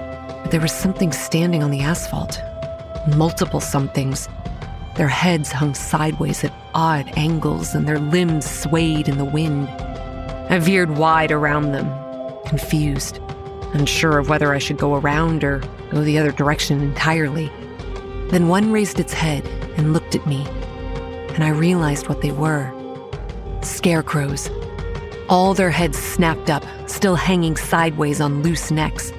there was something standing on the asphalt. Multiple somethings. Their heads hung sideways at odd angles, and their limbs swayed in the wind. I veered wide around them, confused, unsure of whether I should go around or go the other direction entirely. Then one raised its head and looked at me, and I realized what they were scarecrows. All their heads snapped up, still hanging sideways on loose necks.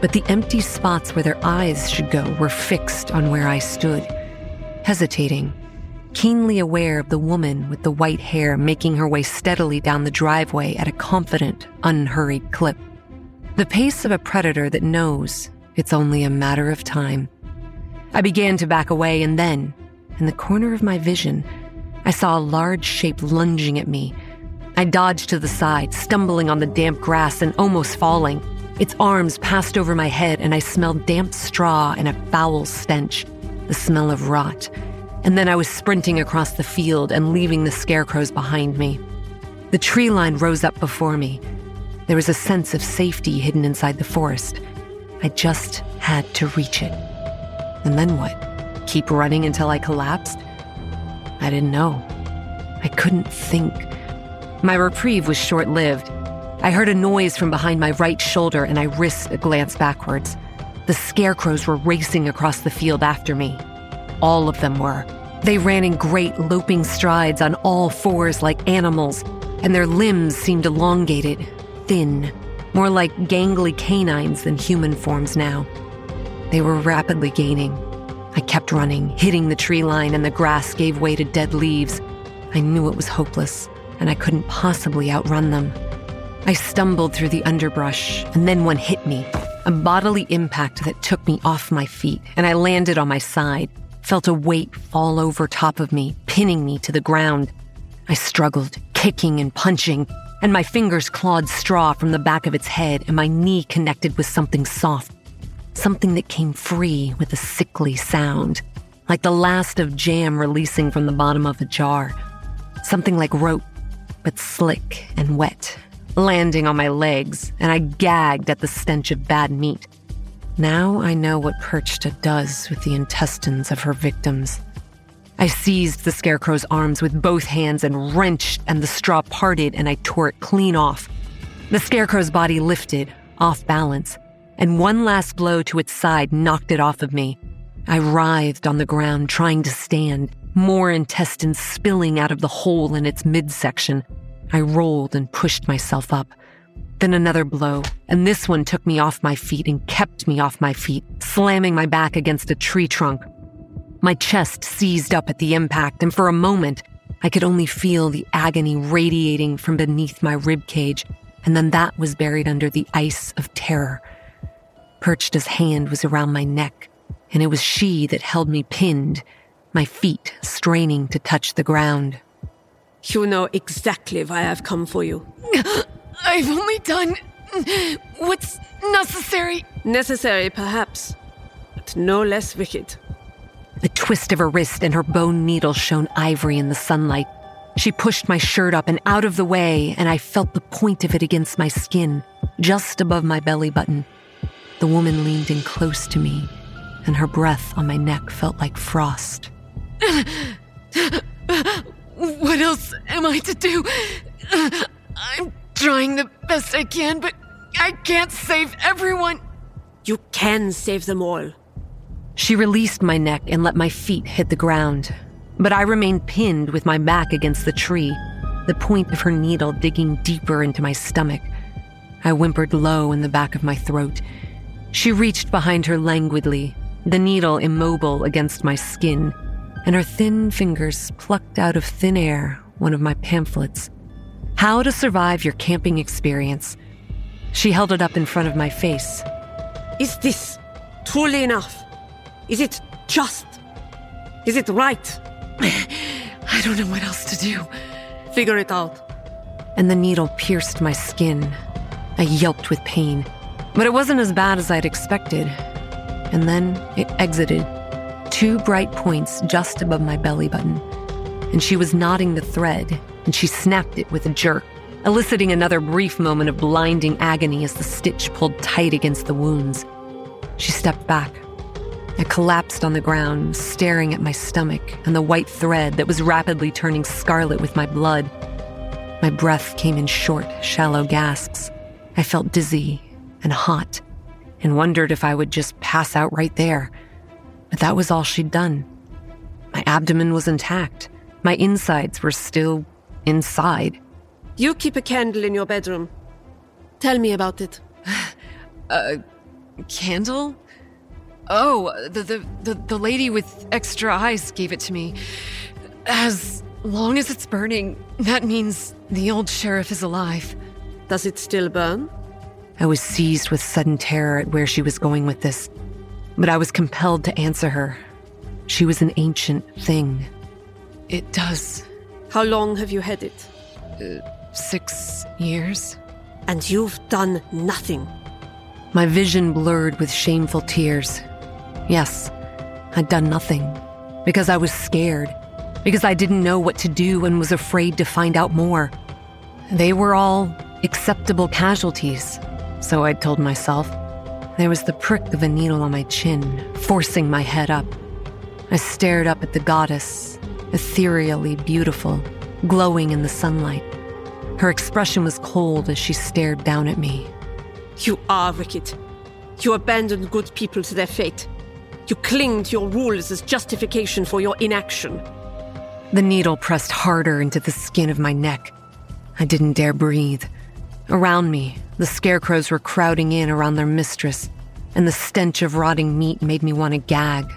But the empty spots where their eyes should go were fixed on where I stood, hesitating, keenly aware of the woman with the white hair making her way steadily down the driveway at a confident, unhurried clip. The pace of a predator that knows it's only a matter of time. I began to back away, and then, in the corner of my vision, I saw a large shape lunging at me. I dodged to the side, stumbling on the damp grass and almost falling. Its arms passed over my head, and I smelled damp straw and a foul stench, the smell of rot. And then I was sprinting across the field and leaving the scarecrows behind me. The tree line rose up before me. There was a sense of safety hidden inside the forest. I just had to reach it. And then what? Keep running until I collapsed? I didn't know. I couldn't think. My reprieve was short lived. I heard a noise from behind my right shoulder and I risked a glance backwards. The scarecrows were racing across the field after me. All of them were. They ran in great loping strides on all fours like animals, and their limbs seemed elongated, thin, more like gangly canines than human forms now. They were rapidly gaining. I kept running, hitting the tree line, and the grass gave way to dead leaves. I knew it was hopeless, and I couldn't possibly outrun them. I stumbled through the underbrush, and then one hit me, a bodily impact that took me off my feet, and I landed on my side, felt a weight fall over top of me, pinning me to the ground. I struggled, kicking and punching, and my fingers clawed straw from the back of its head, and my knee connected with something soft, something that came free with a sickly sound, like the last of jam releasing from the bottom of a jar. Something like rope, but slick and wet, landing on my legs, and I gagged at the stench of bad meat. Now I know what Perchta does with the intestines of her victims. I seized the scarecrow's arms with both hands and wrenched, and the straw parted, and I tore it clean off. The scarecrow's body lifted, off balance, and one last blow to its side knocked it off of me. I writhed on the ground, trying to stand, more intestines spilling out of the hole in its midsection. I rolled and pushed myself up. Then another blow, and this one took me off my feet and kept me off my feet, slamming my back against a tree trunk. My chest seized up at the impact, and for a moment, I could only feel the agony radiating from beneath my rib cage, and then that was buried under the ice of terror. Perchta's hand was around my neck, and it was she that held me pinned, my feet straining to touch the ground. You know exactly why I've come for you. I've only done what's necessary. Necessary, perhaps, but no less wicked. The twist of her wrist and her bone needle shone ivory in the sunlight. She pushed my shirt up and out of the way, and I felt the point of it against my skin, just above my belly button. The woman leaned in close to me, and her breath on my neck felt like frost. what else am I to do? I'm trying the best I can, but I can't save everyone. You can save them all. She released my neck and let my feet hit the ground, but I remained pinned with my back against the tree, the point of her needle digging deeper into my stomach. I whimpered low in the back of my throat. She reached behind her languidly, the needle immobile against my skin, and her thin fingers plucked out of thin air one of my pamphlets. How to Survive Your Camping Experience. She held it up in front of my face. Is this truly enough? Is it just? Is it right? I don't know what else to do. Figure it out. And the needle pierced my skin. I yelped with pain, but it wasn't as bad as I'd expected. And then it exited, two bright points just above my belly button. And she was knotting the thread, and she snapped it with a jerk, eliciting another brief moment of blinding agony as the stitch pulled tight against the wounds. She stepped back. I collapsed on the ground, staring at my stomach and the white thread that was rapidly turning scarlet with my blood. My breath came in short, shallow gasps. I felt dizzy and hot and wondered if I would just pass out right there. But that was all she'd done. My abdomen was intact. My insides were still inside. You keep a candle in your bedroom. Tell me about it. A candle? Oh, the, the, the, the lady with extra eyes gave it to me. As long as it's burning, that means the old sheriff is alive. Does it still burn? I was seized with sudden terror at where she was going with this, but I was compelled to answer her. She was an ancient thing. It does. How long have you had it? Uh, six years. And you've done nothing. My vision blurred with shameful tears. Yes, I'd done nothing. Because I was scared. Because I didn't know what to do and was afraid to find out more. They were all acceptable casualties, so I'd told myself. There was the prick of a needle on my chin, forcing my head up. I stared up at the goddess, ethereally beautiful, glowing in the sunlight. Her expression was cold as she stared down at me. You are wicked. You abandon good people to their fate. You cling to your rules as justification for your inaction. The needle pressed harder into the skin of my neck. I didn't dare breathe. Around me, the scarecrows were crowding in around their mistress, and the stench of rotting meat made me want to gag.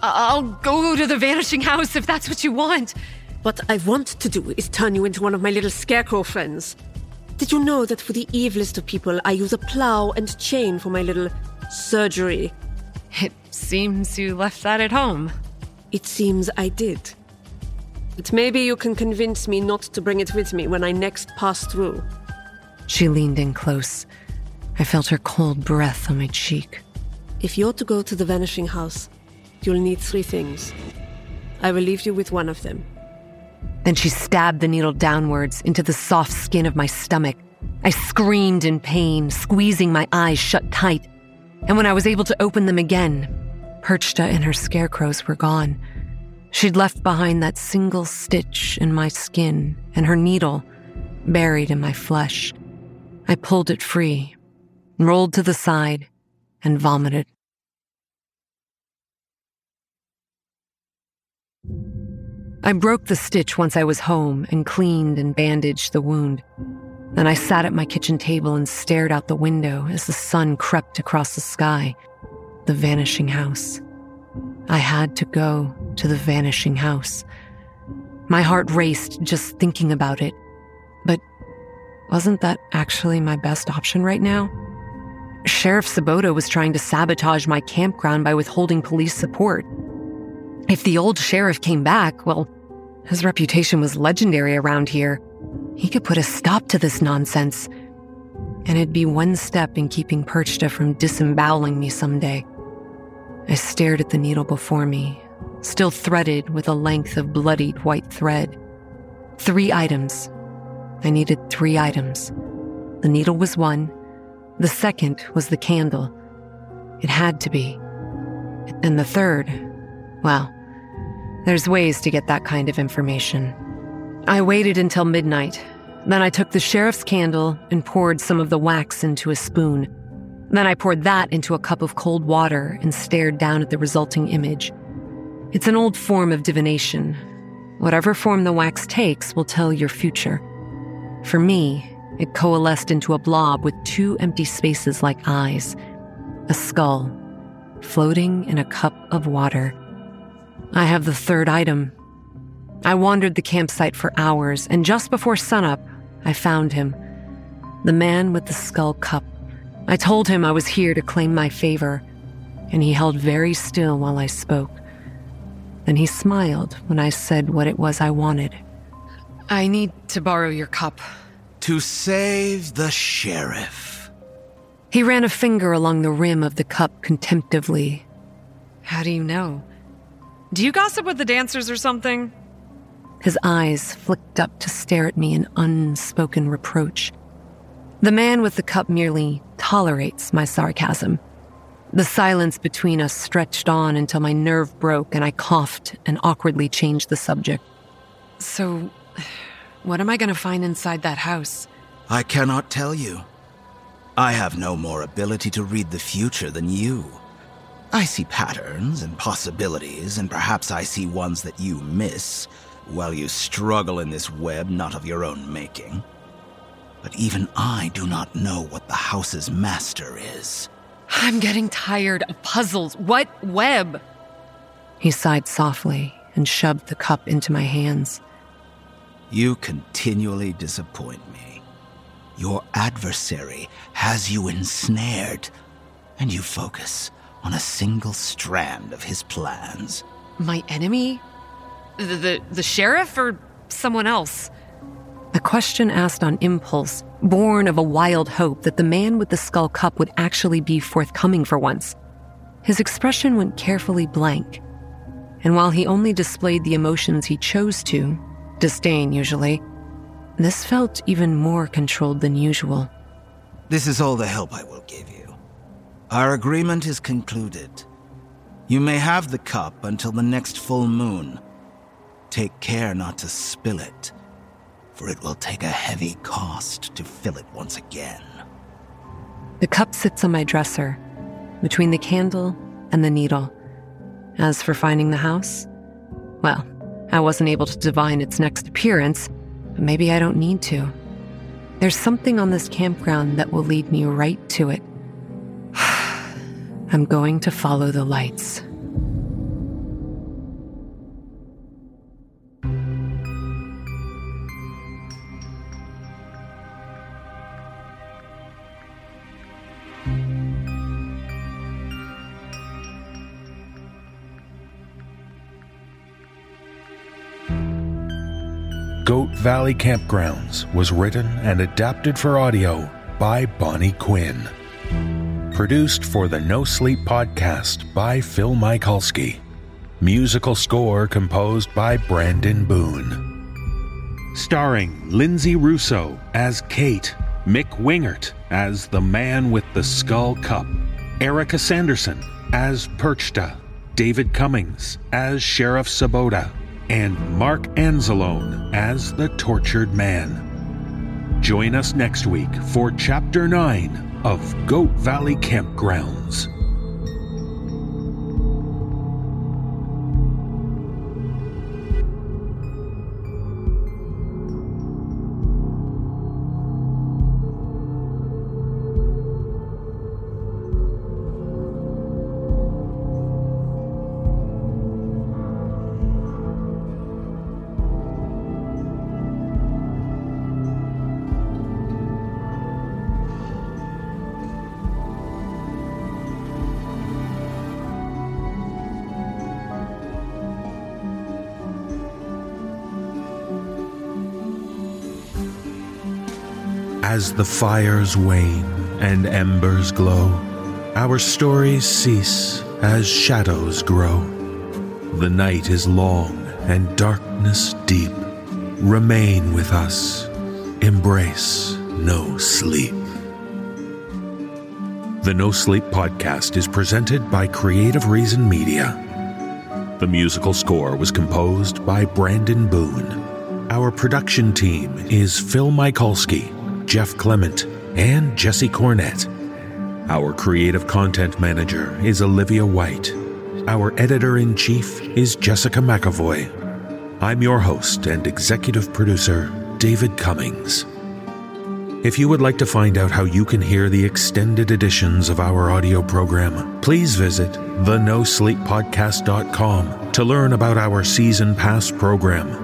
I'll go to the vanishing house if that's what you want. What I want to do is turn you into one of my little scarecrow friends. Did you know that for the evilest of people, I use a plow and chain for my little surgery? It seems you left that at home. It seems I did. But maybe you can convince me not to bring it with me when I next pass through. She leaned in close. I felt her cold breath on my cheek. If you're to go to the vanishing house, you'll need three things. I will leave you with one of them. Then she stabbed the needle downwards into the soft skin of my stomach. I screamed in pain, squeezing my eyes shut tight. And when I was able to open them again, Perchta and her scarecrows were gone. She'd left behind that single stitch in my skin and her needle buried in my flesh. I pulled it free, rolled to the side, and vomited. I broke the stitch once I was home and cleaned and bandaged the wound. Then I sat at my kitchen table and stared out the window as the sun crept across the sky. The vanishing house. I had to go to the vanishing house. My heart raced just thinking about it. Wasn't that actually my best option right now? Sheriff Sabotta was trying to sabotage my campground by withholding police support. If the old sheriff came back, well, his reputation was legendary around here. He could put a stop to this nonsense. And it'd be one step in keeping Perchta from disemboweling me someday. I stared at the needle before me, still threaded with a length of bloodied white thread. Three items. I needed three items. The needle was one. The second was the candle. It had to be. And the third, well, there's ways to get that kind of information. I waited until midnight. Then I took the sheriff's candle and poured some of the wax into a spoon. Then I poured that into a cup of cold water and stared down at the resulting image. It's an old form of divination. Whatever form the wax takes will tell your future. For me, it coalesced into a blob with two empty spaces like eyes, a skull, floating in a cup of water. I have the third item. I wandered the campsite for hours, and just before sunup, I found him. The man with the skull cup. I told him I was here to claim my favor, and he held very still while I spoke. Then he smiled when I said what it was I wanted. I need to borrow your cup. To save the sheriff. He ran a finger along the rim of the cup contemptively. How do you know? Do you gossip with the dancers or something? His eyes flicked up to stare at me in unspoken reproach. The man with the cup merely tolerates my sarcasm. The silence between us stretched on until my nerve broke and I coughed and awkwardly changed the subject. So, what am I going to find inside that house? I cannot tell you. I have no more ability to read the future than you. I see patterns and possibilities, and perhaps I see ones that you miss while you struggle in this web not of your own making. But even I do not know what the house's master is. I'm getting tired of puzzles. What web? He sighed softly and shoved the cup into my hands. You continually disappoint me. Your adversary has you ensnared, and you focus on a single strand of his plans. My enemy? The, the, the sheriff or someone else? A question asked on impulse, born of a wild hope that the man with the skull cup would actually be forthcoming for once. His expression went carefully blank, and while he only displayed the emotions he chose to, disdain usually, this felt even more controlled than usual. This is all the help I will give you. Our agreement is concluded. You may have the cup until the next full moon. Take care not to spill it, for it will take a heavy cost to fill it once again. The cup sits on my dresser, between the candle and the needle. As for finding the house, well, I wasn't able to divine its next appearance, but maybe I don't need to. There's something on this campground that will lead me right to it. I'm going to follow the lights. Valley Campgrounds was written and adapted for audio by Bonnie Quinn. Produced for the NoSleep podcast by Phil Michalski. Musical score composed by Brandon Boone. Starring Linsay Rousseau as Kate, Mick Wingert as the man with the skull cup, Erika Sanderson as Perchta, David Cummings as Sheriff Sabotta, and Mark Anzalone as the Tortured Man. Join us next week for Chapter 9 of Goat Valley Campgrounds. As the fires wane and embers glow, our stories cease as shadows grow. The night is long and darkness deep. Remain with us. Embrace no sleep. The NoSleep podcast is presented by Creative Reason Media. The musical score was composed by Brandon Boone. Our production team is Phil Michalski, Jeff Clement, and Jesse Cornett. Our creative content manager is Olivia White. Our editor in chief is Jessica McEvoy. I'm your host and executive producer, David Cummings. If you would like to find out how you can hear the extended editions of our audio program, please visit thenosleeppodcast.com to learn about our season pass program.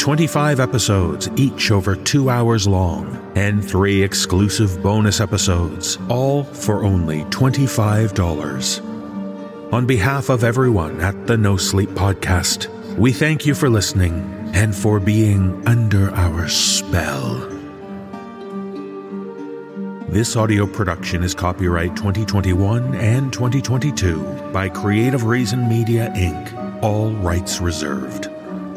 25 episodes, each over two hours long, and three exclusive bonus episodes, all for only $25. On behalf of everyone at the NoSleep Podcast, we thank you for listening and for being under our spell. This audio production is copyright 2021 and 2022 by Creative Reason Media Inc., all rights reserved.